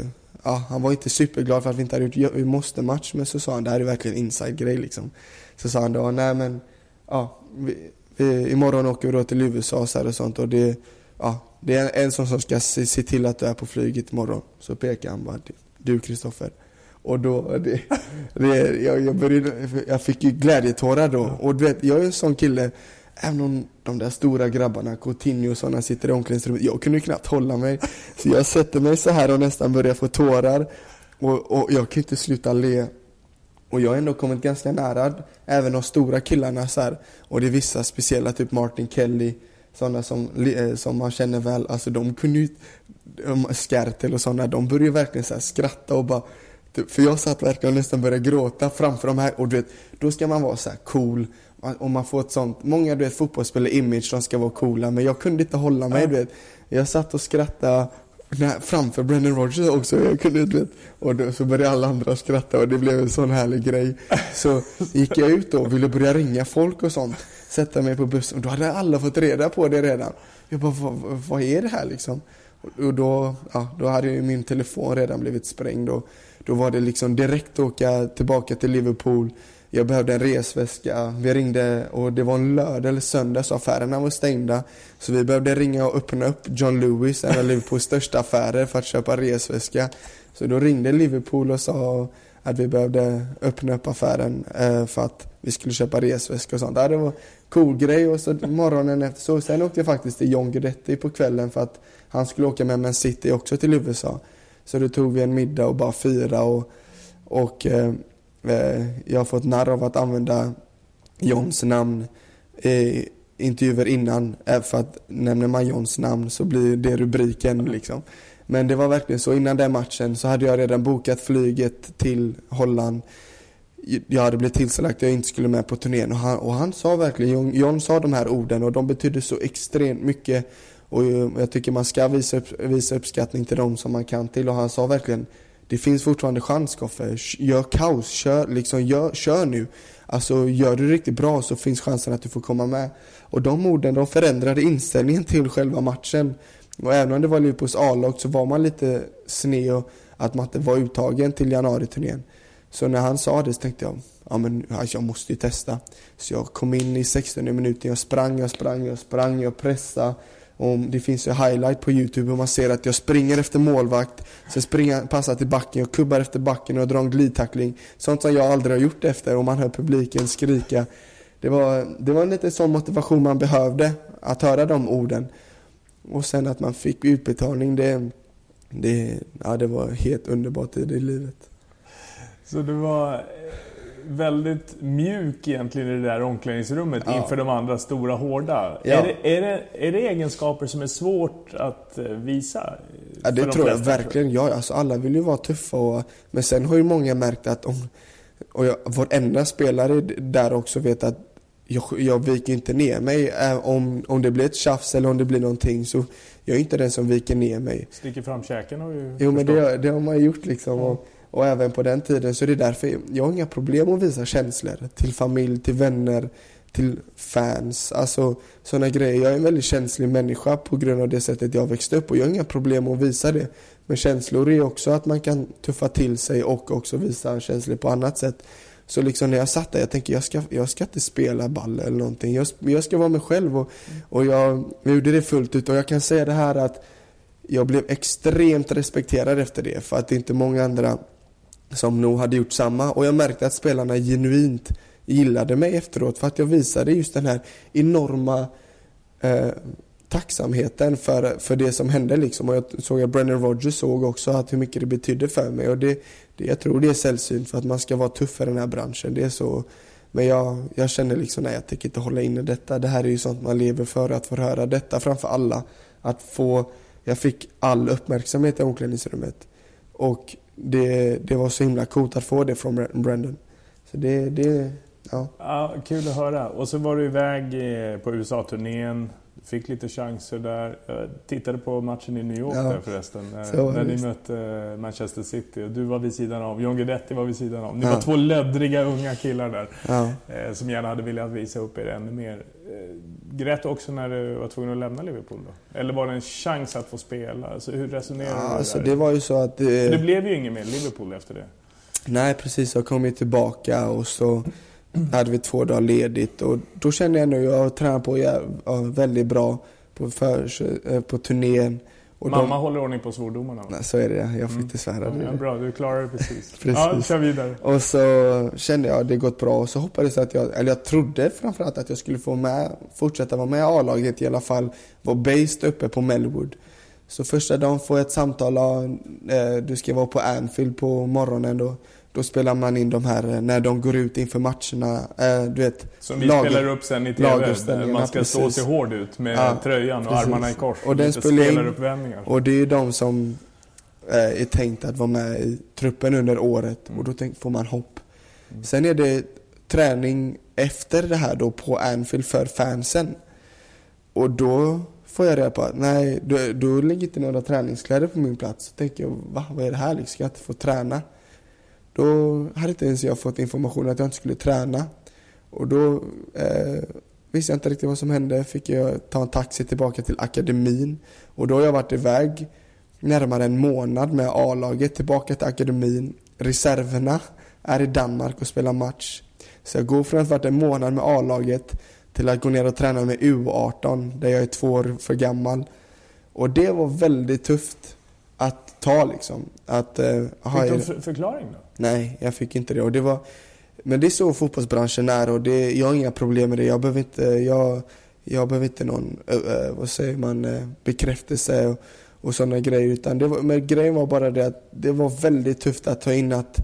ja han var inte superglad för att vi inte hade gjort vi måste-match men så sa han det här är verkligen inside-grej liksom. Så sa han då, nej men, ja, vi, vi, imorgon åker vi då till USA så här och sånt och det, ja, det är en sån som ska se, se till att du är på flyget imorgon. Så pekar han bara, du Kristoffer. Och då, det, det, jag, jag, började, jag fick ju glädjetårar då. Och du vet, jag är en sån kille, även om de där stora grabbarna, Coutinho och sådana sitter i omklädningsrummet, jag kunde ju knappt hålla mig. Så jag sätter mig så här och nästan börjar få tårar. Och, och jag kan inte sluta le. Och jag har ändå kommit ganska nära även de stora killarna så här. Och det är vissa speciella, typ Martin Kelly, sådana som, eh, som man känner väl, alltså de kunde ju, Skertel och sådana, de började verkligen så skratta och bara för jag satt verkligen och nästan började gråta framför de här och du vet, då ska man vara så cool och man får ett sånt, många du vet fotbollsspelare image, de ska vara coola men jag kunde inte hålla mig du vet. Jag satt och skrattade när, framför Brendan Rodgers också, jag kunde vet. Och då, så började alla andra skratta och det blev en sån härlig grej. Så gick jag ut då och ville börja ringa folk och sånt, sätta mig på bussen och då hade alla fått reda på det redan. Jag bara, vad, vad är det här liksom? Och då, ja, då hade ju min telefon redan blivit sprängd och då var det liksom direkt åka tillbaka till Liverpool. Jag behövde en resväska. Vi ringde och det var en lördag eller söndag så affärerna var stängda. Så vi behövde ringa och öppna upp John Lewis, en av Liverpools största affärer för att köpa resväska. Så då ringde Liverpool och sa att vi behövde öppna upp affären eh, för att vi skulle köpa resväska och sånt. det var en cool grej och så morgonen efter så. Sen åkte jag faktiskt till John Guidetti på kvällen för att han skulle åka med Man City också till USA. Så då tog vi en middag och bara fira och, och eh, eh, jag har fått narr av att använda Johns namn i intervjuer innan. Eh, för att nämner man Johns namn så blir det rubriken liksom. Men det var verkligen så. Innan den matchen så hade jag redan bokat flyget till Holland. Jag hade blivit tillsagd att jag inte skulle med på turnén och han, och han sa verkligen, John, John sa de här orden och de betydde så extremt mycket och eh, jag tycker man ska visa, upp, visa uppskattning till dem som man kan till. Och han sa verkligen, det finns fortfarande chans Koffe. Gör kaos, kör, liksom, gör, kör nu. Alltså gör du det riktigt bra så finns chansen att du får komma med. Och de orden, de förändrade inställningen till själva matchen. Och även om det var Liverpools A-lag så var man lite sned och att man inte var uttagen till januariturnén. Så när han sa det så tänkte jag, ja men alltså, jag måste ju testa. Så jag kom in i 16 minuten, jag sprang, jag sprang, jag sprang, jag pressade. Om det finns ju highlight på Youtube och man ser att jag springer efter målvakt, sen springer, passar till backen, jag kubbar efter backen och drar en glidtackling. Sånt som jag aldrig har gjort efter och man hör publiken skrika. Det var, det var lite sån motivation man behövde, att höra de orden. Och sen att man fick utbetalning, det, det, ja, det var helt underbart tid i livet. Så det var väldigt mjuk egentligen i det där omklädningsrummet ja. inför de andra stora hårda. Ja. Är, det, är, det, är det egenskaper som är svårt att eh, visa? Ja, det tror jag verkligen. Ja, alltså alla vill ju vara tuffa och, men sen har ju många märkt att om, och jag, varenda spelare där också vet att jag, jag viker inte ner mig. Äh, om, om det blir ett tjafs eller om det blir någonting så jag är inte den som viker ner mig. Sticker fram käken har ju Jo men det, det, har man gjort liksom. Mm. Och, och även på den tiden så är det därför jag har inga problem att visa känslor till familj, till vänner, till fans. Alltså sådana grejer. Jag är en väldigt känslig människa på grund av det sättet jag växte upp och jag har inga problem att visa det. Men känslor är också att man kan tuffa till sig och också visa känslor på annat sätt. Så liksom när jag satt där, jag tänker jag ska, jag ska inte spela ball eller någonting. Jag, jag ska vara mig själv och, och jag, jag gjorde det fullt ut. Och jag kan säga det här att jag blev extremt respekterad efter det. För att det är inte många andra som nog hade gjort samma. Och jag märkte att spelarna genuint gillade mig efteråt för att jag visade just den här enorma eh, tacksamheten för, för det som hände liksom. Och jag såg att Brennan Rogers såg också att hur mycket det betydde för mig. Och det, det, jag tror det är sällsynt för att man ska vara tuff i den här branschen. Det är så. Men jag, jag känner liksom, nej jag tänker inte hålla inne detta. Det här är ju sånt man lever för, att få höra detta framför alla. Att få, jag fick all uppmärksamhet i omklädningsrummet. Och det, det var så himla coolt att få det från Brandon. Så det, det ja. ja. Kul att höra. Och så var du iväg eh, på USA-turnén. Fick lite chanser där. Jag tittade på matchen i New York ja. där förresten. När, när ni mötte eh, Manchester City. Och du var vid sidan av. John Guidetti var vid sidan av. Ni ja. var två löddriga unga killar där. Eh, som gärna hade velat visa upp er ännu mer. Grät du också när du var tvungen att lämna Liverpool då? Eller var det en chans att få spela? Alltså, hur resonerade ja, du? Alltså, det var ju så att... Det... det blev ju inget mer Liverpool efter det. Nej precis, jag kom ju tillbaka och så hade vi två dagar ledigt och då kände jag nu, jag har tränat på ja, väldigt bra på, för, eh, på turnén. Och Mamma de... håller ordning på svordomarna va? Nej, så är det Jag får mm. inte svära. Ja, bra, du klarar det precis. precis. Ja, kör vidare. Och så kände jag att det gått bra och så hoppades att jag, eller jag trodde framförallt att jag skulle få med, fortsätta vara med i A-laget i alla fall. Vara based uppe på Melwood. Så första dagen får jag ett samtal, eh, du ska vara på Anfield på morgonen då. Då spelar man in de här eh, när de går ut inför matcherna. Eh, du vet, Som vi lager, spelar upp sen i TV. Man ska stå sig hård ut med ja, tröjan och precis. armarna i kors. Och den spelar in, Och det är ju de som eh, är tänkt att vara med i truppen under året. Mm. Och då tänk, får man hopp. Mm. Sen är det träning efter det här då på Anfield för fansen. Och då får jag reda på att nej, då, då ligger inte några träningskläder på min plats. Så tänker jag, va, vad är det här liksom? Ska jag inte få träna? Då hade inte ens jag fått information att jag inte skulle träna. Och då eh, visste jag inte riktigt vad som hände. Fick jag ta en taxi tillbaka till akademin. Och då har jag varit iväg närmare en månad med A-laget tillbaka till akademin. Reserverna är i Danmark och spelar match. Så jag går från att ha varit en månad med A-laget till att gå ner och träna med U18 där jag är två år för gammal. Och det var väldigt tufft ta liksom. Att, uh, Fick du en förklaring då? Nej, jag fick inte det. Och det var, men det är så fotbollsbranschen är och det, jag har inga problem med det. Jag behöver inte, jag, jag behöver inte någon, uh, vad säger man, uh, bekräftelse och, och sådana grejer. Utan det var, men grejen var bara det att det var väldigt tufft att ta in att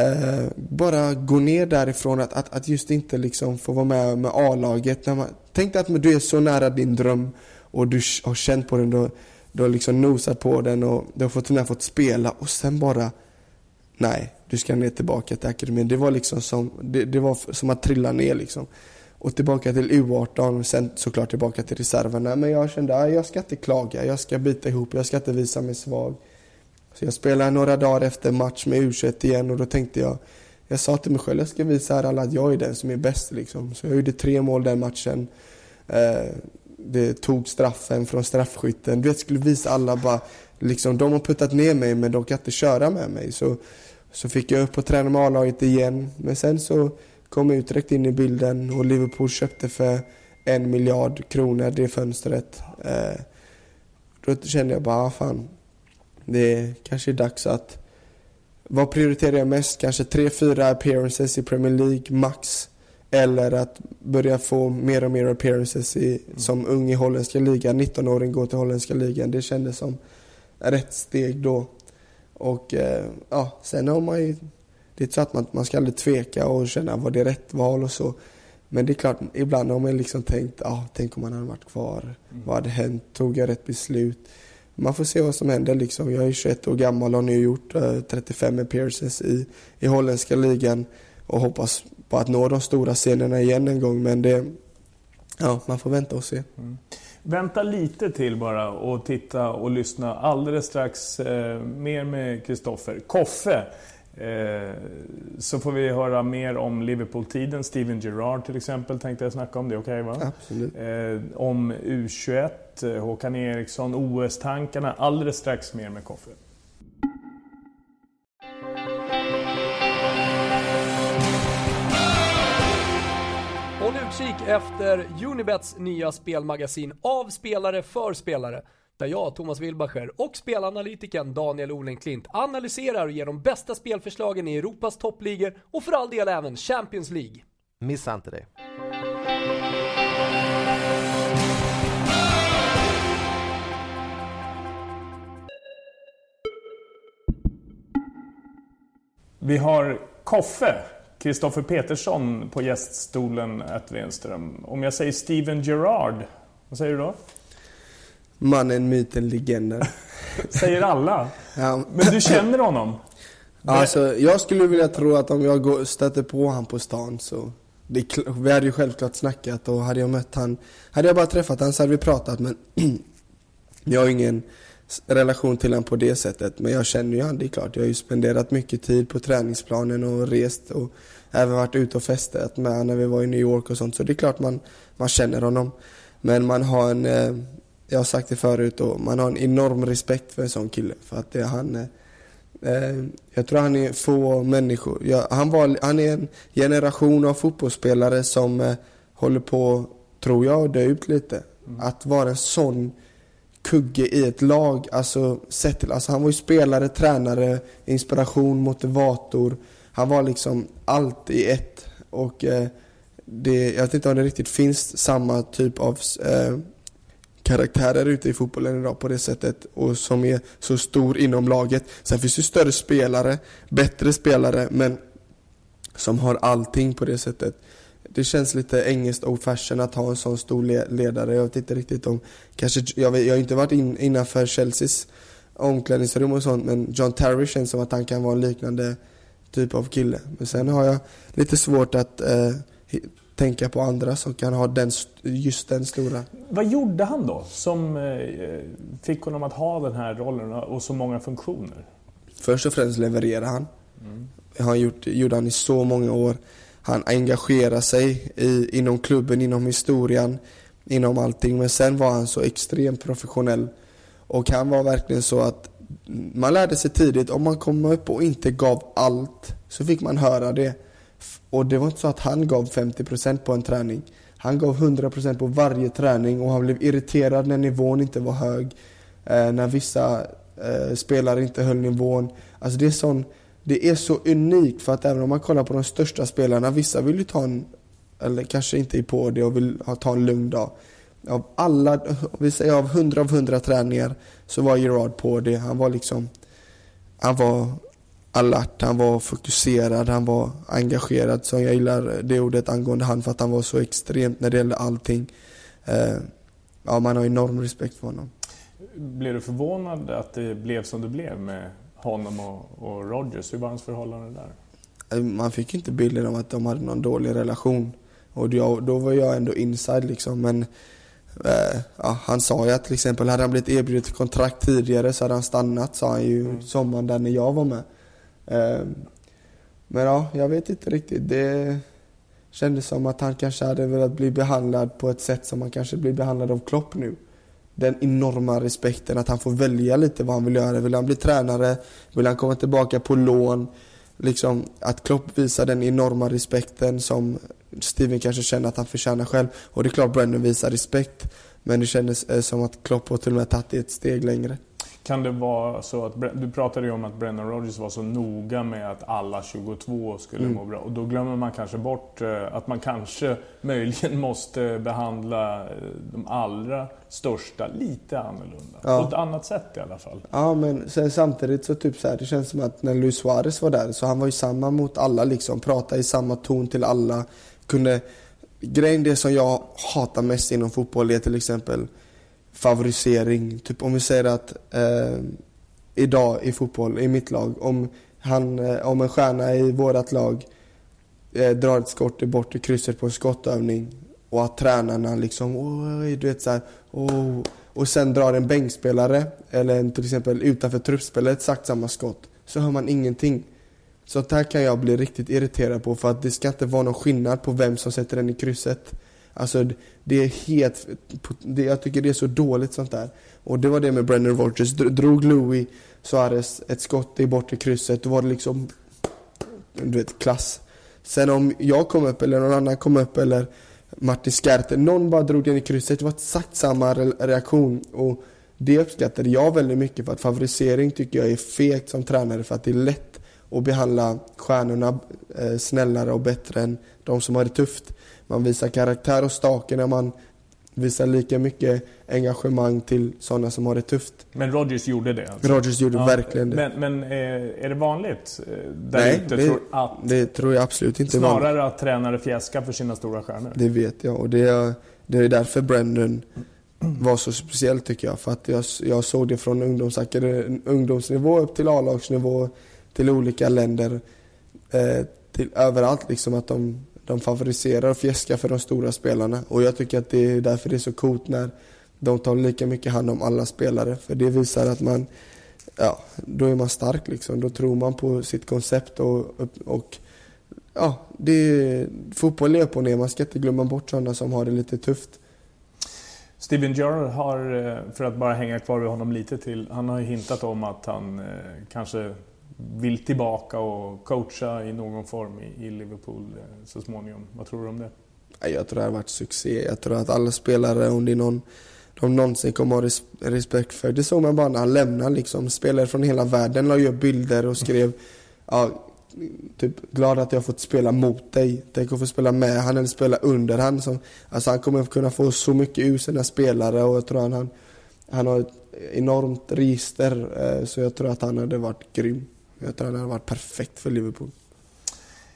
uh, bara gå ner därifrån, att, att, att just inte liksom få vara med med A-laget. Tänk dig att du är så nära din dröm och du har känt på den. Du, du har liksom nosat på den och du har fått, fått spela och sen bara nej, du ska ner tillbaka till akademin. Det var liksom som, det, det var som att trilla ner liksom. Och tillbaka till U18 sen såklart tillbaka till reserverna. Men jag kände att jag ska inte klaga, jag ska bita ihop, jag ska inte visa mig svag. Så jag spelade några dagar efter match med U21 igen och då tänkte jag, jag sa till mig själv, jag ska visa här alla att jag är den som är bäst liksom. Så jag gjorde tre mål den matchen. Eh, det tog straffen från straffskytten. Du vet, skulle visa alla bara, liksom, de har puttat ner mig men de kan inte köra med mig. Så, så fick jag upp och träna med A-laget igen. Men sen så kom jag ut direkt in i bilden och Liverpool köpte för en miljard kronor det fönstret. Eh, då kände jag bara, ah, fan, det kanske är dags att... Vad prioriterar jag mest? Kanske tre, fyra appearances i Premier League max. Eller att börja få mer och mer appearances i, mm. som ung i holländska ligan. 19-åring går till holländska ligan. Det kändes som rätt steg då. Och eh, ja, sen har man ju... Det är så att man, man ska aldrig tveka och känna var det rätt val och så. Men det är klart, ibland har man liksom tänkt, ja, tänk om man hade varit kvar. Mm. Vad hade hänt? Tog jag rätt beslut? Man får se vad som händer liksom. Jag är 21 år gammal och har nu gjort uh, 35 appearances i, i holländska ligan och hoppas på att nå de stora scenerna igen en gång. Men det, ja, man får vänta och se. Mm. Vänta lite till bara och titta och lyssna alldeles strax eh, mer med Kristoffer. Koffe, eh, så får vi höra mer om Liverpool-tiden. Steven Gerrard till exempel tänkte jag snacka om. Det är okej okay, va? Absolut. Eh, om U21, eh, Håkan Eriksson, OS-tankarna. Alldeles strax mer med Koffe. Efter Unibets nya spelmagasin av spelare för spelare. Där jag, Thomas Wilbacher och spelanalytikern Daniel Olenklint analyserar och ger de bästa spelförslagen i Europas toppligor och för all del även Champions League. Missa inte det. Vi har Koffe Kristoffer Petersson på gäststolen at Wenström. Om jag säger Steven Gerrard, vad säger du då? Mannen, myten, legenden. säger alla? Ja. Men du känner honom? Alltså, jag skulle vilja tro att om jag stöter på honom på stan så... Det, vi hade ju självklart snackat och hade jag mött han, Hade jag bara träffat honom så hade vi pratat men... jag har ingen relation till honom på det sättet. Men jag känner ju honom, det är klart. Jag har ju spenderat mycket tid på träningsplanen och rest och även varit ute och festat med honom när vi var i New York och sånt. Så det är klart man, man känner honom. Men man har en, eh, jag har sagt det förut, och man har en enorm respekt för en sån kille. För att det, han, Eh, jag tror han är få människor. Han, var, han är en generation av fotbollsspelare som eh, håller på, tror jag, att dö ut lite. Mm. Att vara en sån kugge i ett lag. Alltså, sett, till, alltså han var ju spelare, tränare, inspiration, motivator. Han var liksom allt i ett. Och eh, det, jag vet inte om det riktigt finns samma typ av eh, karaktärer ute i fotbollen idag på det sättet och som är så stor inom laget. Sen finns det större spelare, bättre spelare, men som har allting på det sättet. Det känns lite engelskt old fashion att ha en sån stor ledare. Jag vet inte riktigt om, kanske, jag, vet, jag har inte varit in, innanför Chelseas omklädningsrum och sånt, men John Terry känns som att han kan vara en liknande typ av kille. Men sen har jag lite svårt att eh, tänka på andra som kan ha den, just den stora. Vad gjorde han då som eh, fick honom att ha den här rollen och så många funktioner? Först och främst levererade han. Mm. Han gjort, gjorde han i så många år. Han engagerar sig i, inom klubben, inom historien, inom allting. Men sen var han så extremt professionell. Och han var verkligen så att man lärde sig tidigt, om man kom upp och inte gav allt så fick man höra det. Och det var inte så att han gav 50% på en träning. Han gav 100% på varje träning och han blev irriterad när nivån inte var hög. Eh, när vissa eh, spelare inte höll nivån. Alltså det är, sån, det är så unikt för att även om man kollar på de största spelarna, vissa vill ju ta en, eller kanske inte är på det och vill ha, ta en lugn dag. Av alla, vi säger av 100 av 100 träningar så var Gerard på det. Han var liksom, han var alert, han var fokuserad, han var engagerad. Så jag gillar det ordet angående han för att han var så extremt när det gällde allting. Eh, ja, man har enorm respekt för honom. Blev du förvånad att det blev som det blev med honom och, och Rogers? Hur var hans förhållande där? Eh, man fick inte bilden av att de hade någon dålig relation. Och då, då var jag ändå inside liksom. Men eh, ja, han sa ju att till exempel hade han blivit erbjudet kontrakt tidigare så hade han stannat sa han ju mm. sommaren där när jag var med. Ehm, men ja, jag vet inte riktigt. Det kändes som att han kanske hade velat bli behandlad på ett sätt som han kanske blir behandlad av Klopp nu. Den enorma respekten att han får välja lite vad han vill göra. Vill han bli tränare? Vill han komma tillbaka på lån? Liksom att Klopp visar den enorma respekten som Steven kanske känner att han förtjänar själv. Och det är klart Brennan visar respekt. Men det kändes eh, som att Klopp har till och med tagit det ett steg längre. Kan det vara så att, du pratade ju om att Brennan Rodgers var så noga med att alla 22 skulle mm. må bra. Och då glömmer man kanske bort eh, att man kanske möjligen måste behandla eh, de allra största lite annorlunda. Ja. På ett annat sätt i alla fall. Ja, men sen samtidigt så typ så här, det känns som att när Luis Suarez var där så han var ju samma mot alla liksom. Pratade i samma ton till alla. Kunde... Grejen det som jag hatar mest inom fotboll är till exempel favorisering. Typ om vi säger att eh, idag i fotboll, i mitt lag, om, han, eh, om en stjärna i vårt lag eh, drar ett skott i bortre krysset på en skottövning och att tränarna liksom, oj, du vet såhär, oh, och sen drar en bänkspelare eller en, till exempel utanför truppspelet exakt samma skott, så hör man ingenting. Så här kan jag bli riktigt irriterad på för att det ska inte vara någon skillnad på vem som sätter den i krysset. Alltså det är helt, det, jag tycker det är så dåligt sånt där. Och det var det med Brendan Rodgers. Drog Louis Suarez ett skott i bortre krysset, då var det liksom, du vet, klass. Sen om jag kom upp eller någon annan kom upp eller Martin Skärte, någon bara drog den i krysset, det var exakt samma reaktion. Och det uppskattade jag väldigt mycket för att favorisering tycker jag är fegt som tränare för att det är lätt att behandla stjärnorna eh, snällare och bättre än de som har det tufft. Man visar karaktär och stake när man visar lika mycket engagemang till sådana som har det tufft. Men Rogers gjorde det? Alltså. Rogers gjorde ja, verkligen det. Men, men eh, är det vanligt eh, där Nej, ute, det, tror att, det tror jag absolut inte. Snarare att tränare fjäskar för sina stora stjärnor? Det vet jag och det är, det är därför Brendan var så speciell tycker jag. För att jag, jag såg det från ungdomsnivå upp till A-lagsnivå, till olika länder, eh, till överallt liksom att de de favoriserar och fjäskar för de stora spelarna. Och jag tycker att det är därför det är så coolt när de tar lika mycket hand om alla spelare. För det visar att man, ja, då är man stark liksom. Då tror man på sitt koncept och, och ja, det är, fotboll är upp och ner. Man ska inte glömma bort sådana som har det lite tufft. Steven Gerrard har, eh, för att bara hänga kvar vid honom lite till, han har ju hintat om att han eh, kanske vill tillbaka och coacha i någon form i Liverpool eh, så småningom. Vad tror du om det? Jag tror det har varit succé. Jag tror att alla spelare, om det är någon de någonsin kommer ha respekt för. Det såg man bara när han lämnade liksom. Spelare från hela världen la upp bilder och skrev ja, typ glad att jag fått spela mot dig. Tänk att få spela med han eller spela under han. Som, alltså han kommer kunna få så mycket ur sina spelare och jag tror han, han, han har ett enormt register. Eh, så jag tror att han hade varit grym. Jag tror han hade varit perfekt för Liverpool.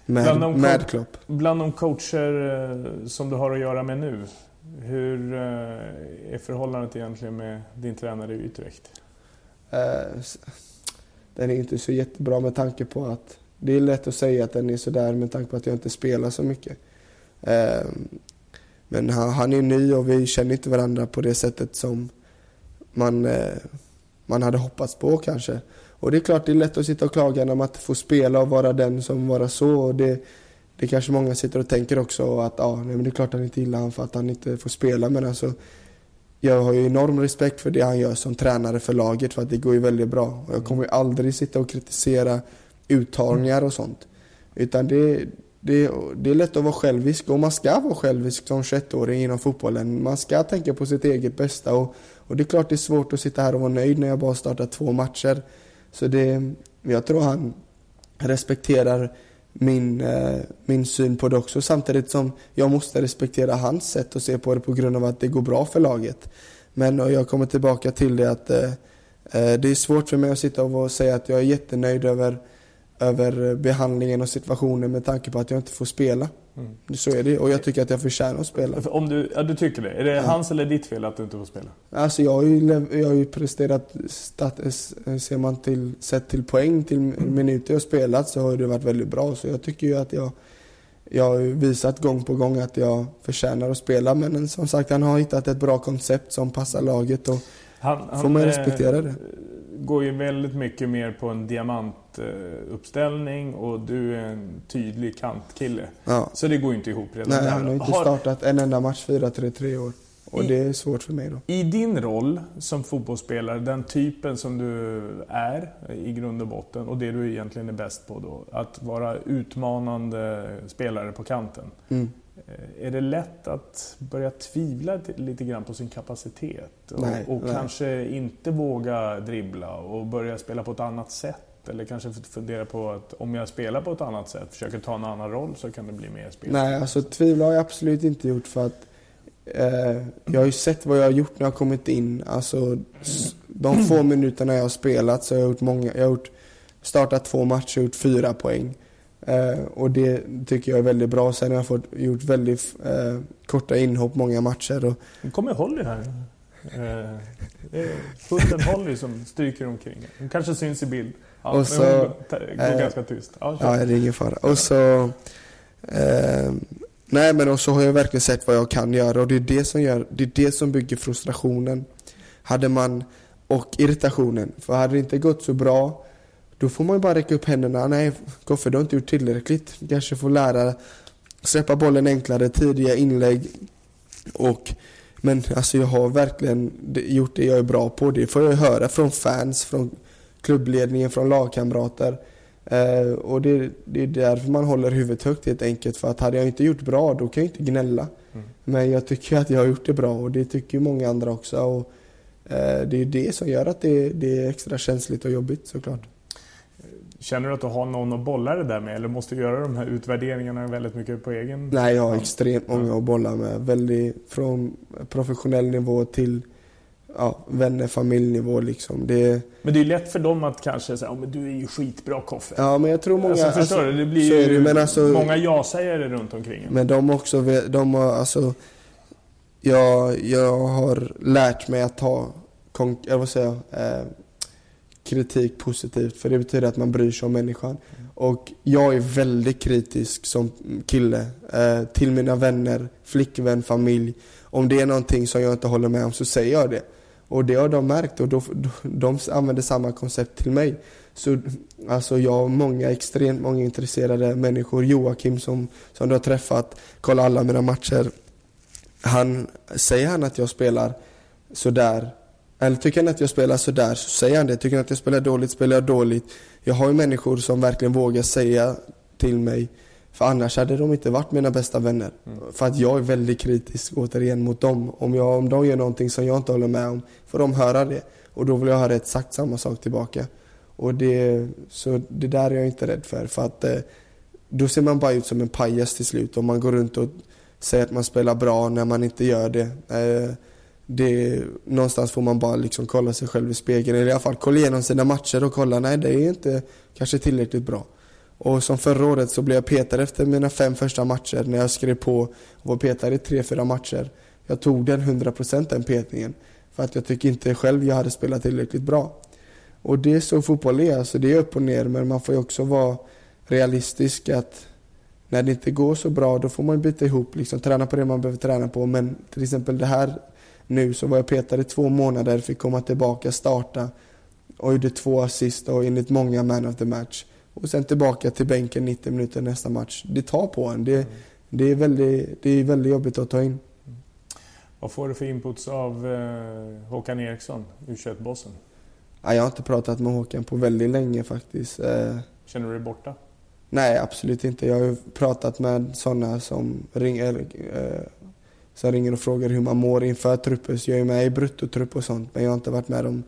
Med, bland de, med Klopp. Bland de coacher eh, som du har att göra med nu, hur eh, är förhållandet egentligen med din tränare i Utrecht? Den är inte så jättebra med tanke på att det är lätt att säga att den är sådär med tanke på att jag inte spelar så mycket. Men han är ny och vi känner inte varandra på det sättet som man, man hade hoppats på kanske. Och det är klart, det är lätt att sitta och klaga när man inte får spela och vara den som vara så. Och det, det kanske många sitter och tänker också att ja, nej, men det är klart han inte gillar han för att han inte får spela. Men alltså, jag har ju enorm respekt för det han gör som tränare för laget för att det går ju väldigt bra. Och jag kommer ju aldrig sitta och kritisera uttagningar och sånt. Utan det, det, det är lätt att vara självisk och man ska vara självisk som 21-åring inom fotbollen. Man ska tänka på sitt eget bästa och, och det är klart det är svårt att sitta här och vara nöjd när jag bara startat två matcher. Så det, jag tror han respekterar min, eh, min syn på det också samtidigt som jag måste respektera hans sätt att se på det på grund av att det går bra för laget. Men och jag kommer tillbaka till det att eh, eh det är svårt för mig att sitta och säga att jag är jättenöjd över över behandlingen och situationen med tanke på att jag inte får spela. Mm. Så är det och jag tycker att jag förtjänar att spela. Om du, ja, du tycker det? Är det ja. hans eller ditt fel att du inte får spela? Alltså jag har ju, jag har ju presterat, stat, ser man till, sett till poäng, till minuter jag spelat så har det varit väldigt bra. Så jag tycker ju att jag, jag har visat gång på gång att jag förtjänar att spela. Men som sagt, han har hittat ett bra koncept som passar laget och han, han, får man respektera det går ju väldigt mycket mer på en diamantuppställning och du är en tydlig kantkille. Ja. Så det går ju inte ihop redan Nej, han har inte startat en enda match 4-3-3 år. Och I, det är svårt för mig då. I din roll som fotbollsspelare, den typen som du är i grund och botten och det du egentligen är bäst på då, att vara utmanande spelare på kanten. Mm. Eh, är det lätt att börja tvivla lite grann på sin kapacitet? Och, nej, och nej. kanske inte våga dribbla och börja spela på ett annat sätt? Eller kanske fundera på att om jag spelar på ett annat sätt, försöker ta en annan roll så kan det bli mer spel? Nej, alltså tvivla har jag absolut inte gjort för att eh, jag har ju sett vad jag har gjort när jag har kommit in. Alltså de få minuterna jag har spelat så har jag gjort många, jag har gjort, startat två matcher och gjort fyra poäng. Eh, och det tycker jag är väldigt bra. Sen har jag fått gjort väldigt eh, korta inhopp många matcher. Och... Nu kommer Holly här. Eh, det är hunden Holly som stryker omkring. Hon kanske syns i bild. Ja, och så, hon går eh, ganska tyst. Ja, ja, det är ingen fara. Och så... Eh, nej men och så har jag verkligen sett vad jag kan göra och det är det som, gör, det, är det som bygger frustrationen. Hade man... Och irritationen. För hade det inte gått så bra då får man ju bara räcka upp händerna. Nej, Koffe du har inte gjort tillräckligt. Du kanske får lära släppa bollen enklare, tidiga inlägg. Och, men alltså jag har verkligen gjort det jag är bra på. Det får jag höra från fans, från klubbledningen, från lagkamrater. Eh, och det, det, är därför man håller huvudet högt helt enkelt. För att hade jag inte gjort bra då kan jag inte gnälla. Mm. Men jag tycker att jag har gjort det bra och det tycker många andra också. Och, eh, det är det som gör att det, det är extra känsligt och jobbigt såklart. Känner du att du har någon att bolla det där med eller måste du göra de här utvärderingarna väldigt mycket på egen Nej, jag har extremt många att bolla med. Väldigt, från professionell nivå till ja, vänner, familjnivå liksom. Det... Men det är lätt för dem att kanske säga, men du är ju skitbra Koffe. Ja, men jag tror många... Alltså, förstår alltså, du? Det blir ju det, alltså, många ja-sägare runt omkring Men de också, de har alltså... Jag, jag har lärt mig att ta, jag vill säga, eh, kritik positivt för det betyder att man bryr sig om människan. Och jag är väldigt kritisk som kille eh, till mina vänner, flickvän, familj. Om det är någonting som jag inte håller med om så säger jag det. Och det har de märkt och då, de använder samma koncept till mig. Så alltså jag har många, extremt många intresserade människor. Joakim som, som du har träffat, kolla alla mina matcher. Han, säger han att jag spelar sådär Eller tycker han att jag spelar sådär så säger han det. Tycker han att jag spelar dåligt spelar jag dåligt. Jag har ju människor som verkligen vågar säga till mig för annars hade de inte varit mina bästa vänner. Mm. För att jag är väldigt kritisk återigen mot dem. Om, jag, om de gör någonting som jag inte håller med om får de höra det. Och då vill jag höra exakt samma sak tillbaka. Och det, så det där är jag inte rädd för. För att eh, då ser man bara ut som en pajas till slut. Om man går runt och säger att man spelar bra när man inte gör det. Eh, det någonstans får man bara liksom kolla sig själv i spegeln. Eller i alla fall kolla igenom sina matcher och kolla, nej det är inte kanske tillräckligt bra. Och som förra året så blev jag petad efter mina fem första matcher när jag skrev på och var petad i tre, fyra matcher. Jag tog den 100% den petningen. För att jag tycker inte själv jag hade spelat tillräckligt bra. Och det är så fotboll är, alltså det är upp och ner men man får ju också vara realistisk att när det inte går så bra då får man byta ihop, liksom träna på det man behöver träna på. Men till exempel det här nu så var jag petad i två månader, fick komma tillbaka, starta och gjorde två assist och enligt många man of the match. Och sen tillbaka till bänken 90 minuter nästa match. Det tar på en. Det, det, är, väldigt, det är väldigt jobbigt att ta in. Vad får du för inputs av eh, Håkan Eriksson, U21-bossen? Ja, jag har inte pratat med Håkan på väldigt länge faktiskt. Eh, Känner du dig borta? Nej, absolut inte. Jag har pratat med sådana som ringer, eh, som ringer och frågar hur man mår inför truppen. Så jag är med i bruttotrupp och sånt, men jag har inte varit med de,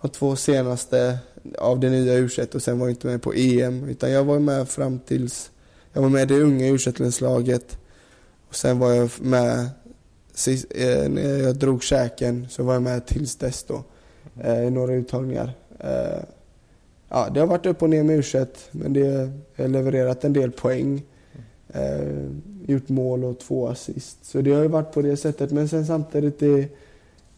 de två senaste av det nya u och sen var jag inte med på EM. Utan jag var med fram tills, jag var med i det unga u och sen var jag med, eh, när jag drog käken så var jag med tills dess då. Eh, i några uttagningar. Eh, ja, det har varit upp och ner med u men det har levererat en del poäng. Eh, gjort mål och två assist. Så det har ju varit på det sättet. Men sen samtidigt, det,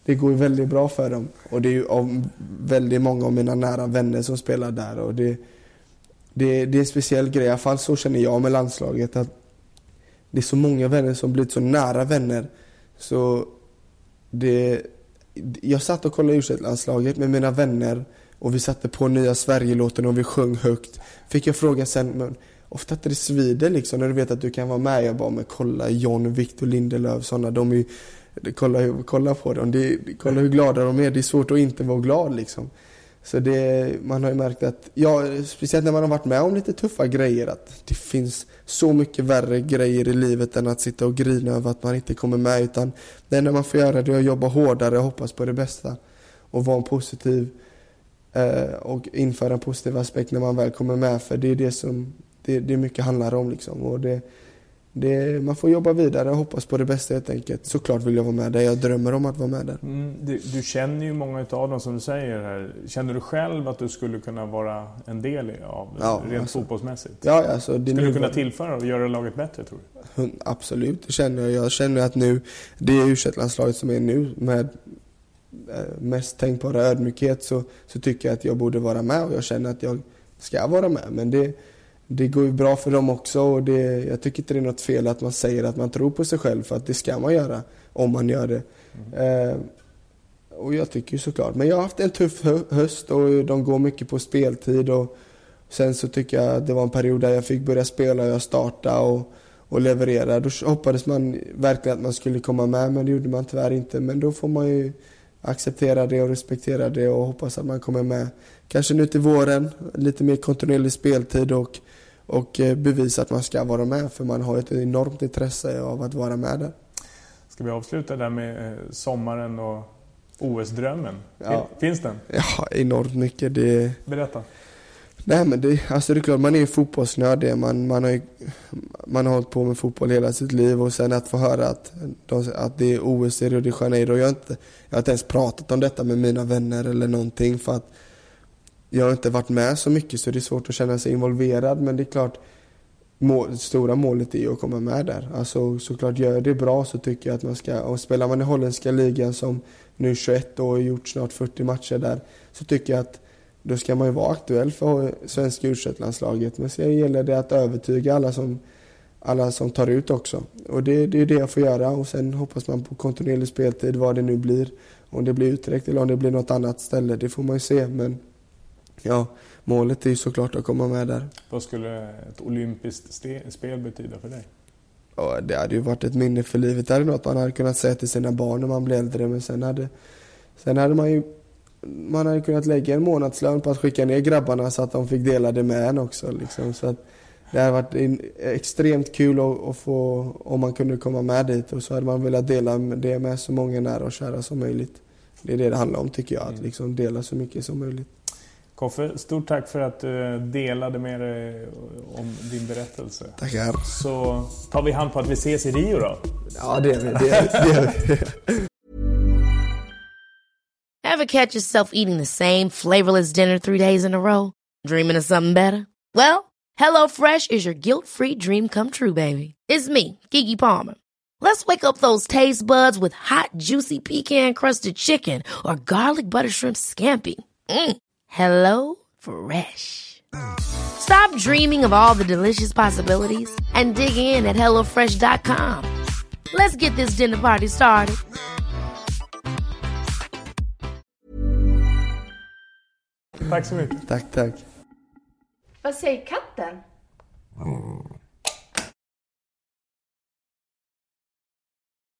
det går ju väldigt bra för dem. Och det är ju av väldigt många av mina nära vänner som spelar där. Och det, det, det är en speciell grej, i alla fall så känner jag med landslaget. att Det är så många vänner som blivit så nära vänner. Så det, jag satt och kollade u landslaget med mina vänner och vi satte på nya Sverigelåten och vi sjöng högt. Fick jag fråga sen, men ofta att det svider liksom när du vet att du kan vara med. Jag bara, men kolla John, Victor Lindelöf, sådana, de är ju, kolla, kolla på dem, det, kolla hur glada de är. Det är svårt att inte vara glad liksom. Så det, man har ju märkt att, ja, speciellt när man har varit med om lite tuffa grejer, att det finns så mycket värre grejer i livet än att sitta och grina över att man inte kommer med. Utan det enda man får göra det är att jobba hårdare och hoppas på det bästa. Och vara en positiv eh, och införa en positiv aspekt när man väl kommer med. För det är det som det, det mycket handlar om liksom. Och det, det, man får jobba vidare och hoppas på det bästa helt enkelt. Såklart vill jag vara med där. Jag drömmer om att vara med där. Mm, du, du, känner ju många av dem som du säger här. Känner du själv att du skulle kunna vara en del av det, ja, rent alltså, fotbollsmässigt? Ja, alltså, det skulle du kunna tillföra och göra laget bättre tror du? Absolut, det känner jag. Jag känner att nu, det u landslaget som är nu med eh, mest tänkbara ödmjukhet så, så tycker jag att jag borde vara med och jag känner att jag ska vara med. Men det det går ju bra för dem också och det, jag tycker inte det är något fel att man säger att man tror på sig själv för att det ska man göra om man gör det. Mm. Eh, och jag tycker ju såklart, men jag har haft en tuff höst och de går mycket på speltid och sen så tycker jag att det var en period där jag fick börja spela och jag startade och, och leverera. Då hoppades man verkligen att man skulle komma med men det gjorde man tyvärr inte. Men då får man ju acceptera det och respektera det och hoppas att man kommer med. Kanske nu till våren, lite mer kontinuerlig speltid och och eh, bevisa att man ska vara med för man har ett enormt intresse av att vara med där. Ska vi avsluta där med eh, sommaren och OS-drömmen? Ja. Finns den? Ja, enormt mycket. Det... Berätta. Nej men det, alltså det är klart, man är ju fotbollsnörd. Man, man, har, man har hållit på med fotboll hela sitt liv och sen att få höra att, de, att det är OS i Rio de Janeiro. Jag har, inte, jag har inte ens pratat om detta med mina vänner eller någonting för att jag har inte varit med så mycket så det är svårt att känna sig involverad men det är klart mål, stora målet är ju att komma med där. Alltså såklart gör det bra så tycker jag att man ska, och spelar man i holländska ligan som nu 21 och har gjort snart 40 matcher där så tycker jag att då ska man ju vara aktuell för svenska u landslaget Men sen gäller det att övertyga alla som, alla som tar ut också. Och det, det är det jag får göra och sen hoppas man på kontinuerlig speltid vad det nu blir. Om det blir Utrecht eller om det blir något annat ställe, det får man ju se. Men ja, målet är ju såklart att komma med där. Vad skulle ett olympiskt spel betyda för dig? Ja, det hade ju varit ett minne för livet. Det hade något man hade kunnat säga till sina barn när man blir äldre men sen hade Sen hade man ju man hade kunnat lägga en månadslön på att skicka ner grabbarna så att de fick dela det med en också. Liksom. Så att det hade varit extremt kul att, att, få, om man kunde komma med dit och så hade man velat dela det med så många nära och kära som möjligt. Det är det det handlar om tycker jag, att mm. liksom dela så mycket som möjligt. Koffe, stort tack för att du delade med dig om din berättelse. Tackar. Så tar vi hand på att vi ses i Rio då. Ja, det gör vi. Det gör vi. Have catch yourself eating the same flavorless dinner three days in a row? Dreaming of something better? Well, hello fresh is your guilt free dream come true baby. It's me, Gigi Palmer. Let's wake up those taste buds with hot juicy pecan crusted chicken or garlic butter shrimp scampi. Mm. Hello Fresh. Stop dreaming of all the delicious possibilities and dig in at HelloFresh.com. Let's get this dinner party started. Tack så mycket. Tack, tack. Vad säger katten? Mm.